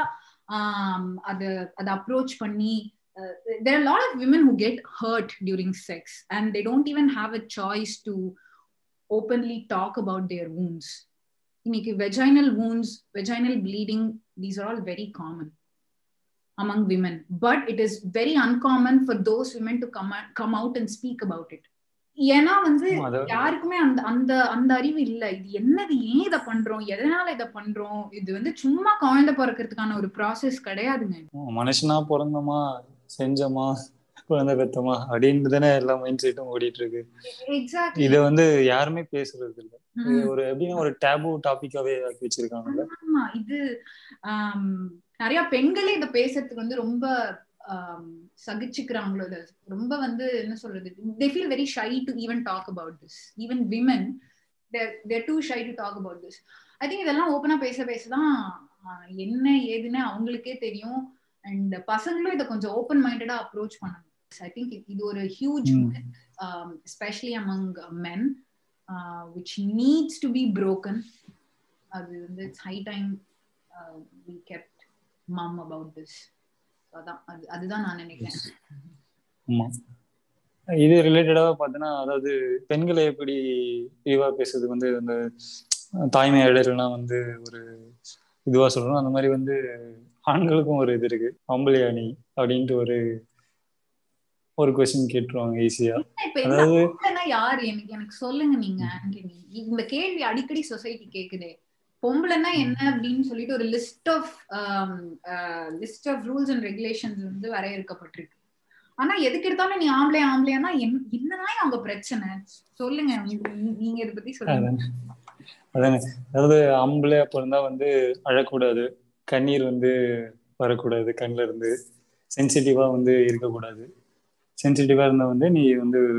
அது அதை அப்ரோச் பண்ணி uh, there are a lot of women who get hurt during sex and they don't even have a choice to openly talk about their wounds இன்னைக்கு vaginal wounds vaginal bleeding these are all very common among women but it is very uncommon for those women to come out, come out and speak about it ஏன்னா வந்து யாருக்குமே அந்த அந்த அந்த அறிவு இல்ல. இது என்னது? ஏன் இதை பண்றோம்? எதனால இதை பண்றோம்? இது வந்து சும்மா குழந்தை பிறக்கிறதுக்கான ஒரு ப்ராசஸ் கிடையாதுங்க. மனுஷனா பிறந்தோமா? செஞ்சோமா? குழந்தை பெத்தோமா? அப்படின்னு தானே எல்லா மைண்ட் செட்டும் ஓடிட்டு இருக்கு எக்ஸாக்ட்லி இத வந்து யாருமே பேசுறது இல்ல. இது ஒரு எப்படின்னா ஒரு டேபு டாபிக்காவே ஆக்கி வச்சிருக்காங்கல்ல. ஆமா இது நிறைய பெண்களே இத பேசுறதுக்கு வந்து ரொம்ப சகிச்சுக்கிறாங்களோ இல்ல ரொம்ப வந்து என்ன சொல்றது they feel very shy to even talk about this even women there too shy to talk about this I think இதெல்லாம் ஓப்பனா பேச பேசதான் என்ன ஏதுன்னு அவங்களுக்கே தெரியும். அண்ட் பசங்களும் இதை கொஞ்சம் ஓப்பன் மைண்டடா அப்ரோச் பண்ணணும். ஐ திங்க் இது ஒரு huge hmm. Especially among men which needs to be broken. அது வந்து it's high time we kept mum about this அதான் அதுதான் நான் நினைக்கிறேன். ஆமா. இது ரிலேட்டடா பார்த்தோன்னா அதாவது பெண்களை எப்படி விரிவா பேசுறது வந்து அந்த தாய்மை இடையிலாம் வந்து ஒரு இதுவா சொல்றோம் அந்த மாதிரி வந்து ஆண்களுக்கும் ஒரு இது இருக்கு. ஆம்பளை அணி அப்படின்ட்டு ஒரு ஒரு கொஸ்டின் கேட்டுருவாங்க ஈஸியா அதாவது யாரு? எனக்கு எனக்கு சொல்லுங்க நீங்க. இந்த கேள்வி அடிக்கடி சொசைட்டி கேக்குதே. பொம்பளைன்னா என்ன அப்படின்னு சொல்லிட்டு ஒரு list of list of rules and regulations வந்து வரையறுக்கப்பட்டிருக்கு. ஆனா எதுக்கு எடுத்தாலும் நீ ஆம்பளை ஆம்பளையானா என்- என்னதான் அவங்க பிரச்சனை? சொல்லுங்க. நீங்க இதை பத்தி சொல்லுங்க. அதானே. அதாவது ஆம்பளையா பிறந்தா வந்து அழக்கூடாது. கண்ணீர் வந்து வரக்கூடாது கண்ணுல இருந்து. சென்சிட்டிவா வந்து இருக்கக்கூடாது. சென்சிட்டிவா இருந்தா வந்து நீ வந்து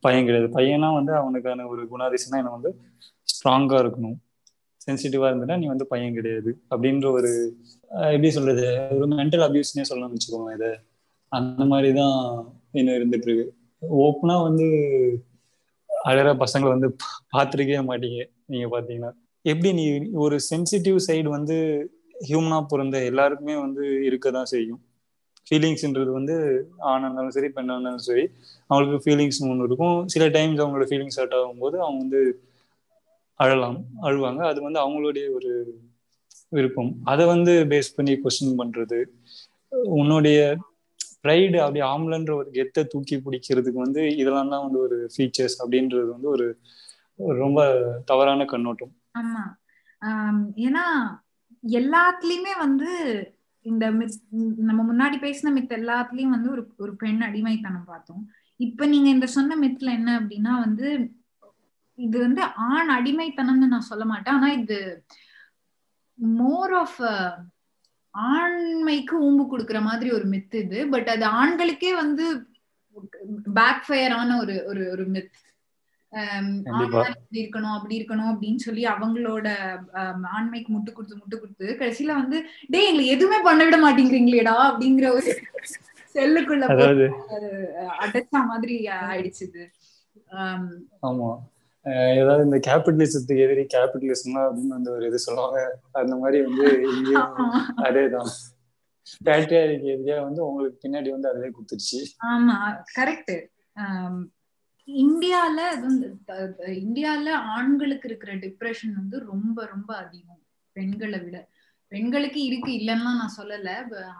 பையன் கிடையாது. பையனா வந்து அவனுக்கான ஒரு குணாதிசயம் என்ன வந்து ஸ்ட்ராங்கா இருக்கணும். சென்சிட்டிவா இருந்தனா நீ வந்து பையன் கிடையாது. அப்படின்ற ஒரு எப்படி சொல்றது? ஒரு மென்டல் அபியூஸ்னே சொல்லணும்னு வச்சுக்கோங்க இதை. அந்த மாதிரிதான் இன்னும் இருந்துட்டு இருக்கு. ஓப்பனா வந்து அழற பசங்களை வந்து பார்த்துருக்கவே மாட்டீங்க நீங்க பாத்தீங்கன்னா. எப்படி நீ ஒரு சென்சிட்டிவ் சைடு வந்து ஹியூமனா பிறந்த எல்லாருக்குமே வந்து இருக்க தான் செய்யும். ஃபீலிங்ஸ்ன்றது வந்து ஆணாக இருந்தாலும் சரி பெண்ணாக இருந்தாலும் சரி அவங்களுக்கு ஃபீலிங்ஸ் ஒன்று இருக்கும். சில டைம்ஸ் அவங்களோட ஃபீலிங்ஸ் ஹர்ட் ஆகும்போது அவங்க வந்து அழலாம் அழுவாங்க. அது வந்து அவங்களுடைய ஒரு விருப்பம். அதை வந்து பேஸ் பண்ணி கொஸ்டின் பண்றது. உன்னுடைய ப்ரைடு அப்படி ஆம்பளன்ற ஒரு கெத்தை தூக்கி பிடிக்கிறதுக்கு வந்து இதெல்லாம் தான் வந்து ஒரு ஃபீச்சர்ஸ் அப்படின்றது வந்து ஒரு ரொம்ப தவறான கண்ணோட்டம். ஆமா. ஏன்னா எல்லாத்துலயுமே வந்து இந்த நம்ம முன்னாடி பேசின மித் எல்லாத்துலயும் வந்து ஒரு ஒரு பெண் அடிமைத்தனம் பார்த்தோம். இப்ப நீங்க இந்த சொன்ன மித்ல என்ன அப்படின்னா வந்து இது வந்து ஆண் அடிமைத்தனம்னு நான் சொல்ல மாட்டேன். ஆனா இது மோர் ஆஃப் ஆண்மைக்கு ஊம்பு கொடுக்குற மாதிரி ஒரு மித் இது. பட் அது ஆண்களுக்கே வந்து பேக் ஃபயர் ஆன ஒரு ஒரு ஒரு மித் இப்படி இருக்கணும் அப்படி இருக்கணும் அப்படின்னு சொல்லி அவங்களோட ஆண்மைக்கு முட்டு கொடுத்து முட்டு கொடுத்து கடைசியில வந்து டே எங்களுக்கு எதுவுமே பண்ண விட மாட்டேங்கிறீங்களேடா அப்படிங்கிற ஒரு செல்லுக்குள்ள அடைச்சா மாதிரி ஆயிடுச்சுது ஆமா. ஏதாவது இந்த கேபிட்டலிசத்துக்கு எதிரி கேபிட்டலிசம் அப்படின்னு வந்து ஒரு இது சொல்லுவாங்க. அந்த மாதிரி வந்து இங்கேயும் அதேதான். பேட்ரியாரிக்கு எதிரியா வந்து உங்களுக்கு பின்னாடி வந்து அதுவே குத்துருச்சு ஆமா கரெக்ட் இந்தியால இந்தியால ஆண்களுக்கு இருக்கிற டிப்ரெஷன் வந்து ரொம்ப ரொம்ப அதிகம். பெண்களை விட. பெண்களுக்கு இருக்கு இல்லைன்னா நான் சொல்லல.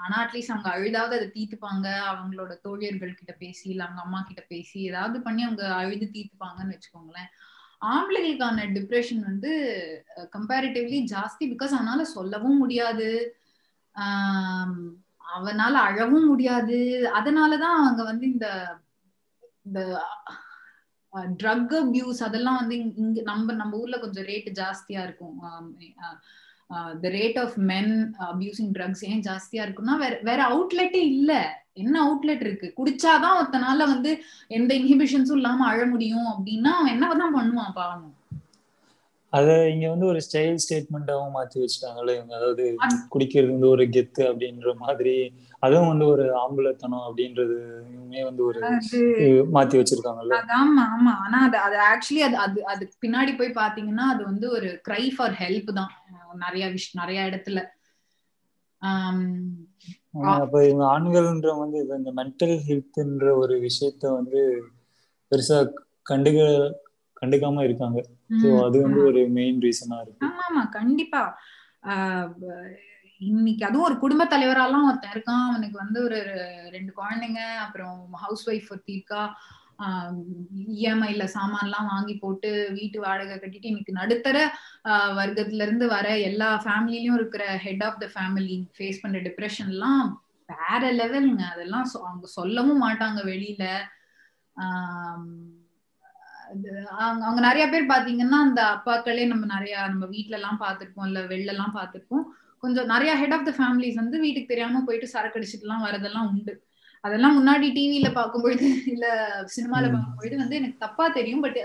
ஆனா அட்லீஸ்ட் அவங்க அழுதாவது அதை தீத்துப்பாங்க அவங்களோட தோழியர்கள் கிட்ட பேசி இல்ல அவங்க அம்மா கிட்ட பேசி ஏதாவது பண்ணி அவங்க அழுது தீத்துப்பாங்கன்னு வச்சுக்கோங்களேன். ஆம்பளைகளுக்கான டிப்ரெஷன் வந்து கம்பேரிட்டிவ்லி ஜாஸ்தி பிகாஸ் அவனால சொல்லவும் முடியாது. ஆஹ் அவனால அழவும் முடியாது. அதனாலதான் அவங்க வந்து இந்த இந்த ட்ரக் அபியூஸ் அதெல்லாம் வந்து இங்க நம்ம நம்ம ஊர்ல கொஞ்சம் ரேட் ஜாஸ்தியா இருக்கும். The rate of men abusing drugs ஏன் ஜாஸ்தியா இருக்குன்னா வேற வேற அவுட்லெட்டே இல்ல. என்ன அவுட்லெட் இருக்கு? குடிச்சாதான் ஒருத்தனால வந்து எந்த இன்ஹிபிஷன்ஸும் இல்லாம அழ முடியும் அப்படின்னா அவன் என்னதான் பண்ணுவான் பாவம். அத இங்க வந்து ஒரு ஸ்டைல் ஸ்டேட்மெண்டாவும் மாத்தி வச்சுட்டாங்கல்ல இவங்க. அதாவது குடிக்கிறது வந்து ஒரு கெத்து அப்படின்ற மாதிரி அதுவும் வந்து ஒரு ஆம்பளத்தனம் அப்படின்றது வந்து ஒரு மாத்தி வச்சிருக்காங்கல்ல. ஆமா ஆமா. ஆனா அது அது ஆக்சுவலி அது அது அதுக்கு பின்னாடி போய் பாத்தீங்கன்னா அது வந்து ஒரு க்ரை ஃபார் ஹெல்ப் தான். நிறைய விஷ் நிறைய இடத்துல. அப்ப இவங்க ஆண்கள்ன்ற வந்து இந்த மென்டல் ஹெல்த்ன்ற ஒரு விஷயத்த வந்து பெருசா கண்டுக கண்டுக்காம இருக்காங்க. சோ அது வந்து ஒரு மெயின் ரீசனா இருக்கு. ஆமா ஆமா. கண்டிப்பா. இன்னைக்கு அதுவும் ஒரு குடும்ப தலைவராலாம் ஒருத்தன் இருக்கான். அவனுக்கு வந்து ஒரு ரெண்டு குழந்தைங்க அப்புறம் ஹவுஸ் ஒய்ஃப் ஒருத்தி இருக்கா. இஎம்ஐல சாமான்லாம் வாங்கி போட்டு வீட்டு வாடகை கட்டிட்டு இன்னைக்கு நடுத்தர வர்க்கத்துல இருந்து வர எல்லா ஃபேமிலிலயும் இருக்கிற head of the family face பண்ற டிப்ரெஷன்லாம் வேற லெவலுங்க அதெல்லாம் அவங்க சொல்லவும் மாட்டாங்க வெளியில. அவங்க நிறைய பேர் பாத்தீங்கன்னா அந்த அப்பாக்களே நம்ம நிறைய நம்ம வீட்டுல எல்லாம் பாத்திருப்போம் இல்ல வெளில எல்லாம் பாத்திருப்போம். கொஞ்சம் நிறைய ஹெட் ஆஃப் த ஃபேமிலிஸ் வந்து வீட்டுக்கு தெரியாம போயிட்டு சரக்கு அடிச்சுட்டு எல்லாம் வரதெல்லாம் உண்டு. அதெல்லாம் முன்னாடி டிவில பார்க்கும்பொழுது இல்ல சினிமால பார்க்கும்பொழுது வந்து எனக்கு தப்பா தெரியும் பட்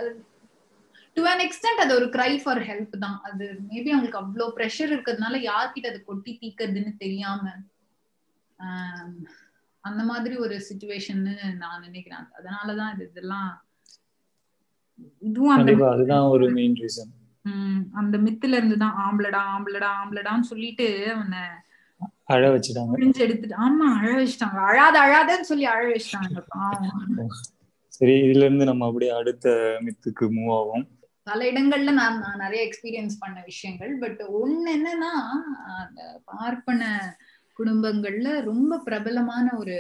டு அன் எக்ஸ்டென்ட் அது ஒரு கிரை ஃபார் ஹெல்ப் தான். அது மேபி அவங்களுக்கு அவ்வளோ ப்ரெஷர் இருக்கிறதுனால யார்கிட்ட அதை கொட்டி தீக்கிறதுன்னு தெரியாம அந்த மாதிரி ஒரு சுச்சுவேஷன்னு நான் நினைக்கிறேன். அதனாலதான் இது இதெல்லாம் அதுதான் ஒரு மெயின் ரீசன் அந்த மித்துல இருந்து தான் ஆம்பளடா ஆம்பளடா ஆம்பளடான்னு சொல்லிட்டு அவனை அழ வச்சுட்டாங்க. புரிஞ்சு எடுத்துட்டு ஆமா அழ வச்சுட்டாங்க. அழாத அழாதன்னு சொல்லி அழ வச்சுட்டாங்க. சரி இதுல இருந்து நம்ம அப்படியே அடுத்த மித்துக்கு மூவ் ஆகும் பல இடங்கள்ல நான் நான் நிறைய எக்ஸ்பீரியன்ஸ் பண்ண விஷயங்கள் பட் ஒண்ணு என்னன்னா அந்த பார்ப்பன குடும்பங்கள்ல ரொம்ப பிரபலமான ஒரு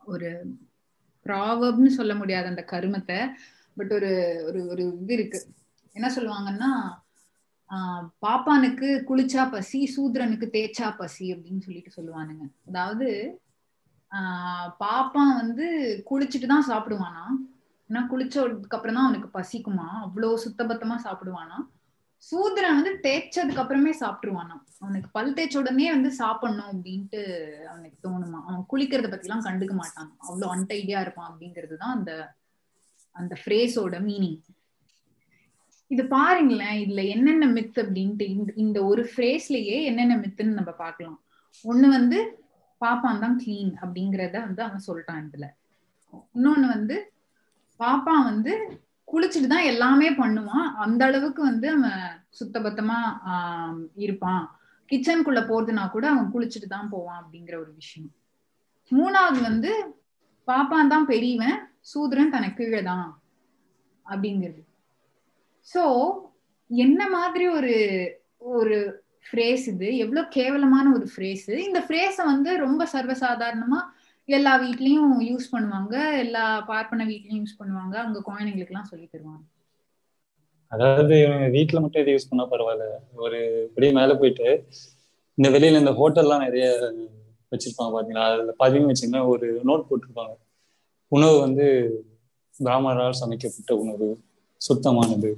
ஒரு ப்ராவப்னு சொல்ல முடியாது அந்த கருமத்தை. பட் ஒரு ஒரு ஒரு இது இருக்கு. என்ன சொல்லுவாங்கன்னா பாப்பானுக்கு குளிச்சா பசி சூத்ரனுக்கு தேய்ச்சா பசி அப்படின்னு சொல்லிட்டு சொல்லுவானுங்க. அதாவது பாப்பா வந்து குளிச்சுட்டு தான் சாப்பிடுவானா? ஏன்னா குளிச்சதுக்கு அப்புறம் தான் அவனுக்கு பசிக்குமா? அவ்வளோ சுத்தபத்தமா சாப்பிடுவானா? சூத்ரன் வந்து தேய்ச்சதுக்கு அப்புறமே சாப்பிட்டுருவானா? அவனுக்கு பல் தேய்ச்ச உடனே வந்து சாப்பிடணும் அப்படின்ட்டு அவனுக்கு தோணுமா? அவன் குளிக்கிறத பத்தி எல்லாம் கண்டுக்க மாட்டான். அவ்வளோ அன்டைடியா இருப்பான் அப்படிங்கிறது தான் அந்த அந்த ஃப்ரேஸோட மீனிங் இது பாருங்களேன் இதுல என்னென்ன மித் அப்படின்ட்டு இந்த ஒரு ஃப்ரேஸ்லயே என்னென்ன மித்துன்னு நம்ம பார்க்கலாம். ஒண்ணு வந்து பாப்பான் தான் கிளீன் அப்படிங்கறத வந்து அவன் சொல்லிட்டான் இதுல. இன்னொன்னு வந்து பாப்பா வந்து குளிச்சுட்டு தான் எல்லாமே பண்ணுவான். அந்த அளவுக்கு வந்து அவன் சுத்தபத்தமா ஆஹ் இருப்பான். கிச்சனுக்குள்ள போறதுனா கூட அவன் குளிச்சுட்டு தான் போவான் அப்படிங்கிற ஒரு விஷயம். மூணாவது வந்து பாப்பான் தான் பெரியவன். சூத்ரன் தனக்கு கீழே தான் அப்படிங்கிறது. சோ என்ன மாதிரி ஒரு ஒரு ஃப்ரேஸ் இது? எவ்வளவு கேவலமான ஒரு ஃப்ரேஸ் இந்த ஃப்ரேஸ வந்து ரொம்ப சர்வசாதாரணமா எல்லா வீட்லயும் யூஸ் பண்ணுவாங்க. எல்லா பார்ப்பன வீட்லயும் யூஸ் பண்ணுவாங்க. அவங்க குழந்தைங்களுக்கு எல்லாம் சொல்லி தருவாங்க. அதாவது இவங்க வீட்டுல மட்டும் இது யூஸ் பண்ணா பரவாயில்ல. ஒரு அப்படியே மேல போயிட்டு இந்த வெளியில இந்த ஹோட்டல்லாம் நிறைய வச்சிருப்பாங்க பாத்தீங்களா? அதுல பாத்தீங்கன்னு வச்சீங்கன்னா ஒரு நோட் போட்டிருப்பாங்க. உணவு வந்து பிராமணரால் சமைக்கப்பட்ட உணவு சுத்தமானது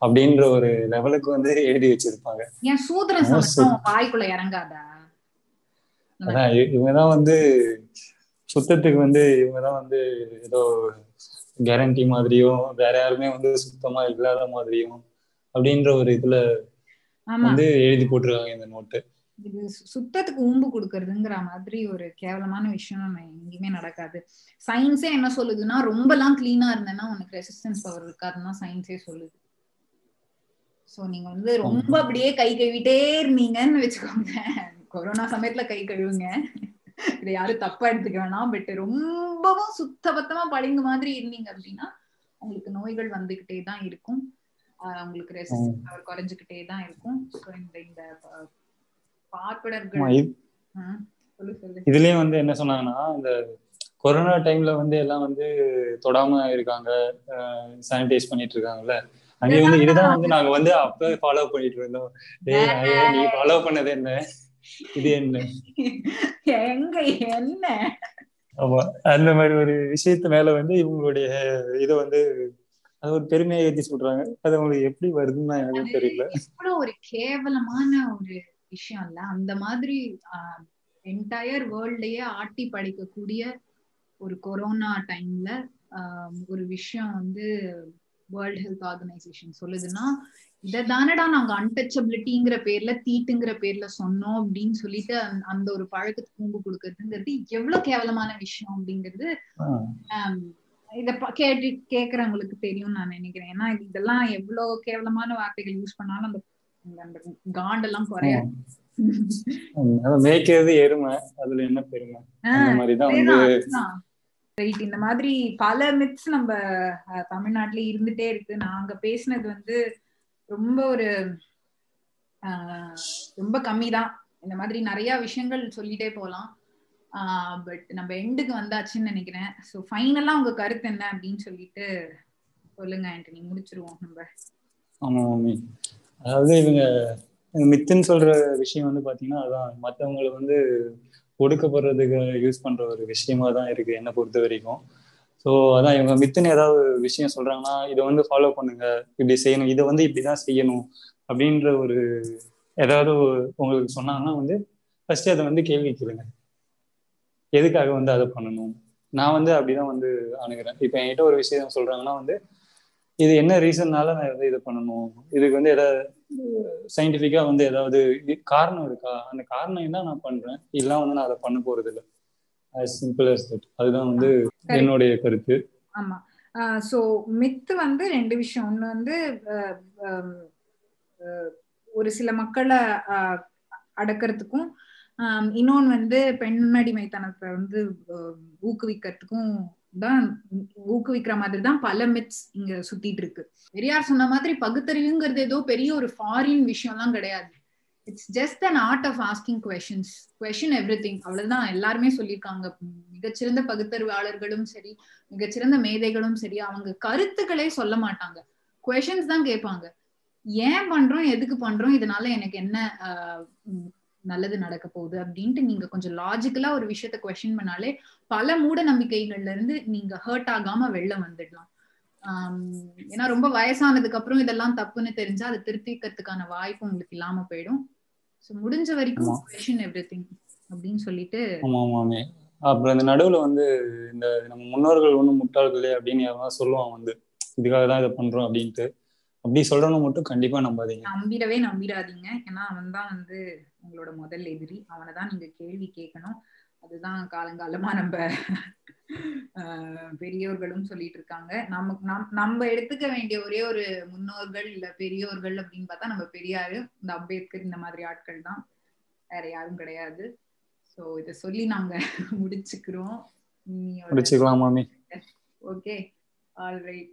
அப்படின்ற ஒரு லெவலுக்கு வந்து எழுதி வச்சிருப்பாங்க. ஏன் வாய்க்குள்ள இறங்காதா? இவங்கதான் வந்து சுத்தத்துக்கு வந்து இவங்கதான் வந்து ஏதோ கேரண்டி மாதிரியும் வேற யாருமே வந்து சுத்தமா இல்லாத மாதிரியும் அப்படின்ற ஒரு இதுல வந்து எழுதி போட்டிருக்காங்க இந்த நோட்டு இது சுத்தத்துக்கு ஊம்பு கொடுக்கறதுங்கிற மாதிரி ஒரு கேவலமான விஷயம் நம்ம எங்கேயுமே நடக்காது. சயின்ஸே என்ன சொல்லுதுன்னா ரொம்பலாம் கிளீனா இருந்தேன்னா உனக்கு ரெசிஸ்டன்ஸ் பவர் இருக்காதுன்னு தான் சயின்ஸே சொல்லுது. சோ நீங்க வந்து ரொம்ப அப்படியே கை கழுவிட்டே இருந்தீங்கன்னு வச்சுக்கோங்க. கொரோனா சமயத்துல கை கழுவுங்க. இதை யாரும் தப்பா எடுத்துக்க வேணாம். பட் ரொம்பவும் சுத்தபத்தமா பளிங்கு மாதிரி இருந்தீங்க அப்படின்னா உங்களுக்கு நோய்கள் வந்துகிட்டே தான் இருக்கும். உங்களுக்கு ரெசிஸ்டன்ஸ் பவர் குறைஞ்சுக்கிட்டே தான் இருக்கும். ஸோ இந்த பார்ப்பனர்கள். இதுலயும் வந்து என்ன சொன்னாங்கன்னா இந்த கொரோனா டைம்ல வந்து எல்லாம் வந்து தொடாம இருக்காங்க சானிடைஸ் பண்ணிட்டு இருக்காங்கல்ல. அங்கே வந்து இதுதான் வந்து நாங்க வந்து அப்ப ஃபாலோ பண்ணிட்டு இருந்தோம். ஐயா, நீ ஃபாலோ பண்ணது என்ன? இது என்ன? எங்க என்ன? ஆமா அந்த மாதிரி ஒரு விஷயத்து மேல வந்து இவங்களுடைய இதை வந்து அது ஒரு பெருமையை ஏற்றி சொல்றாங்க. அது அவங்களுக்கு எப்படி வருதுன்னு எனக்கு தெரியல. ஒரு கேவலமான ஒரு விஷயம் இல்ல அந்த மாதிரி என்டையர் வேர்ல்டையே ஆட்டி படைக்கக்கூடிய ஒரு கொரோனா டைம்ல ஒரு விஷயம் வந்து வேர்ல்ட் ஹெல்த் ஆர்கனைசேஷன் சொல்லுதுன்னா இதை தானடா நாங்க அன்டச்சபிலிட்டிங்கிற பேர்ல தீட்டுங்கிற பேர்ல சொன்னோம் அப்படின்னு சொல்லிட்டு அந்த- ஒரு பழக்கத்துக்கு கூம்பு கொடுக்கறதுங்கிறது எவ்வளவு கேவலமான விஷயம் அப்படிங்கிறது இத கேட்டு கேக்குறவங்களுக்கு தெரியும் நான் நினைக்கிறேன். ஏன்னா இது- இதெல்லாம் எவ்வளவு கேவலமான வார்த்தைகள் யூஸ் பண்ணாலும் அந்த காண்டெல்லாம் குறையாது அதை மேய்க்கிறது எருமை அதுல என்ன பெருமை? அந்த மாதிரிதான் வந்து ரைட் இந்த மாதிரி பல மித்ஸ் நம்ம தமிழ்நாட்டுல இருந்துட்டே இருக்கு. நாங்க பேசினது வந்து ரொம்ப ஒரு ரொம்ப கம்மி தான் இந்த மாதிரி நிறைய விஷயங்கள் சொல்லிட்டே போலாம் பட் நம்ம எண்டுக்கு வந்தாச்சுன்னு நினைக்கிறேன். ஸோ ஃபைனலா உங்க கருத்து என்ன அப்படின்னு சொல்லிட்டு சொல்லுங்க ஆண்டனி. முடிச்சிருவோம் நம்ம. ஆமா. அதாவது இவங்க மித்துன்னு சொல்ற விஷயம் வந்து பாத்தீங்கன்னா அதான். மத்தவங்களை வந்து ஒடுக்கப்படுறதுக்கு யூஸ் பண்ற ஒரு விஷயமா தான் இருக்கு என்னை பொறுத்த வரைக்கும். ஸோ அதான் இவங்க மித்துன்னு ஏதாவது விஷயம் சொல்றாங்கன்னா இதை வந்து ஃபாலோ பண்ணுங்க. இப்படி செய்யணும். இதை வந்து இப்படிதான் செய்யணும். அப்படின்ற ஒரு ஏதாவது உங்களுக்கு சொன்னாங்கன்னா வந்து ஃபர்ஸ்ட் அதை வந்து கேள்வி கேளுங்க. எதுக்காக வந்து அதை பண்ணணும்? நான் வந்து அப்படிதான் வந்து அணுகிறேன் இப்போ என்கிட்ட ஒரு விஷயம் சொல்றாங்கன்னா வந்து இது என்ன ரீசன்னால நான் வந்து இதை பண்ணணும்? இதுக்கு வந்து ஏதாவது சயின்டிஃபிக்கா வந்து ஏதாவது காரணம் இருக்கா? அந்த காரணம் என்ன நான் பண்றேன்? இதெல்லாம் வந்து நான் அதை பண்ண போறது இல்லை as simple as that. அதுதான் வந்து என்னுடைய கருத்து. ஆமா. சோ மித்து வந்து ரெண்டு விஷயம். ஒண்ணு வந்து ஒரு சில மக்களை அடக்கிறதுக்கும் இன்னொன்னு வந்து பெண்ணடிமைத்தனத்தை வந்து ஊக்குவிக்கிறதுக்கும் தான் ஊக்குவிக்கிற மாதிரி தான் பல மித்ஸ் இங்க சுத்திட்டு இருக்கு. பெரியார் சொன்ன மாதிரி பகுத்தறிவுங்கிறது ஏதோ பெரிய ஒரு ஃபாரின் விஷயம்லாம் கிடையாது. It's just an art of asking questions question everything அவ்வளவுதான். எல்லாருமே சொல்லியிருக்காங்க. மிகச்சிறந்த பகுத்தறிவாளர்களும் சரி மிகச்சிறந்த மேதைகளும் சரி அவங்க கருத்துக்களே சொல்ல மாட்டாங்க. கொஷின்ஸ் தான் கேட்பாங்க. ஏன் பண்றோம்? எதுக்கு பண்றோம்? இதனால எனக்கு என்ன நல்லது நடக்க போகுது அப்படின்ட்டு நீங்க கொஞ்சம் லாஜிக்கலா ஒரு விஷயத்த கொஸ்டின் பண்ணாலே பல மூட நம்பிக்கைகள்ல இருந்து நீங்க ஹர்ட் ஆகாம வெளில வந்துடலாம். ஏன்னா ரொம்ப வயசானதுக்கு அப்புறம் இதெல்லாம் தப்புன்னு தெரிஞ்சா அதை திருத்திக்கிறதுக்கான வாய்ப்பு உங்களுக்கு இல்லாம போயிடும். ஸோ முடிஞ்ச வரைக்கும். கொஷின் எவ்ரி திங் அப்படின்னு சொல்லிட்டு அப்புறம் இந்த நடுவுல வந்து இந்த நம்ம முன்னோர்கள் ஒன்றும் முட்டாள்களே அப்படின்னு யாராவது சொல்லுவான் வந்து இதுக்காக தான் இதை பண்றோம் அப்படின்ட்டு. அப்படி சொல்றவங்க மட்டும் கண்டிப்பா நம்பாதீங்க. நம்பிடவே நம்பிடாதீங்க. ஏன்னா அவன் தான் வந்து உங்களோட முதல் எதிரி. அவனை தான் நீங்க கேள்வி கேட்கணும். அதுதான் காலங்காலமா நம்ம ஆஹ், பெரியோர்களும் சொல்லிட்டு இருக்காங்க. நம்ம நம் நம்ம எடுத்துக்க வேண்டிய ஒரே ஒரு முன்னோர்கள் இல்ல பெரியோர்கள் அப்படின்னு பார்த்தா நம்ம பெரியாரு இந்த அம்பேத்கர் இந்த மாதிரி ஆட்கள் தான். வேற யாரும் கிடையாது. சோ இத சொல்லி நாங்க முடிச்சுக்கிறோம். முடிச்சுக்கலாம் மாமி. ஓகே ஆல்ரைட்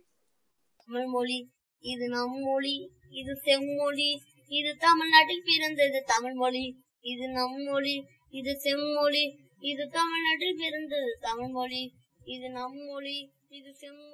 தமிழ் மொழி இது நம் மொழி இது செம்மொழி இது தமிழ்நாட்டில் பிறந்தது தமிழ் மொழி இது நம் மொழி இது செம்மொழி இது தமிழ்நாட்டில் பிறந்தது தமிழ் மொழி இது நம் மொழி இது செம்மொழி.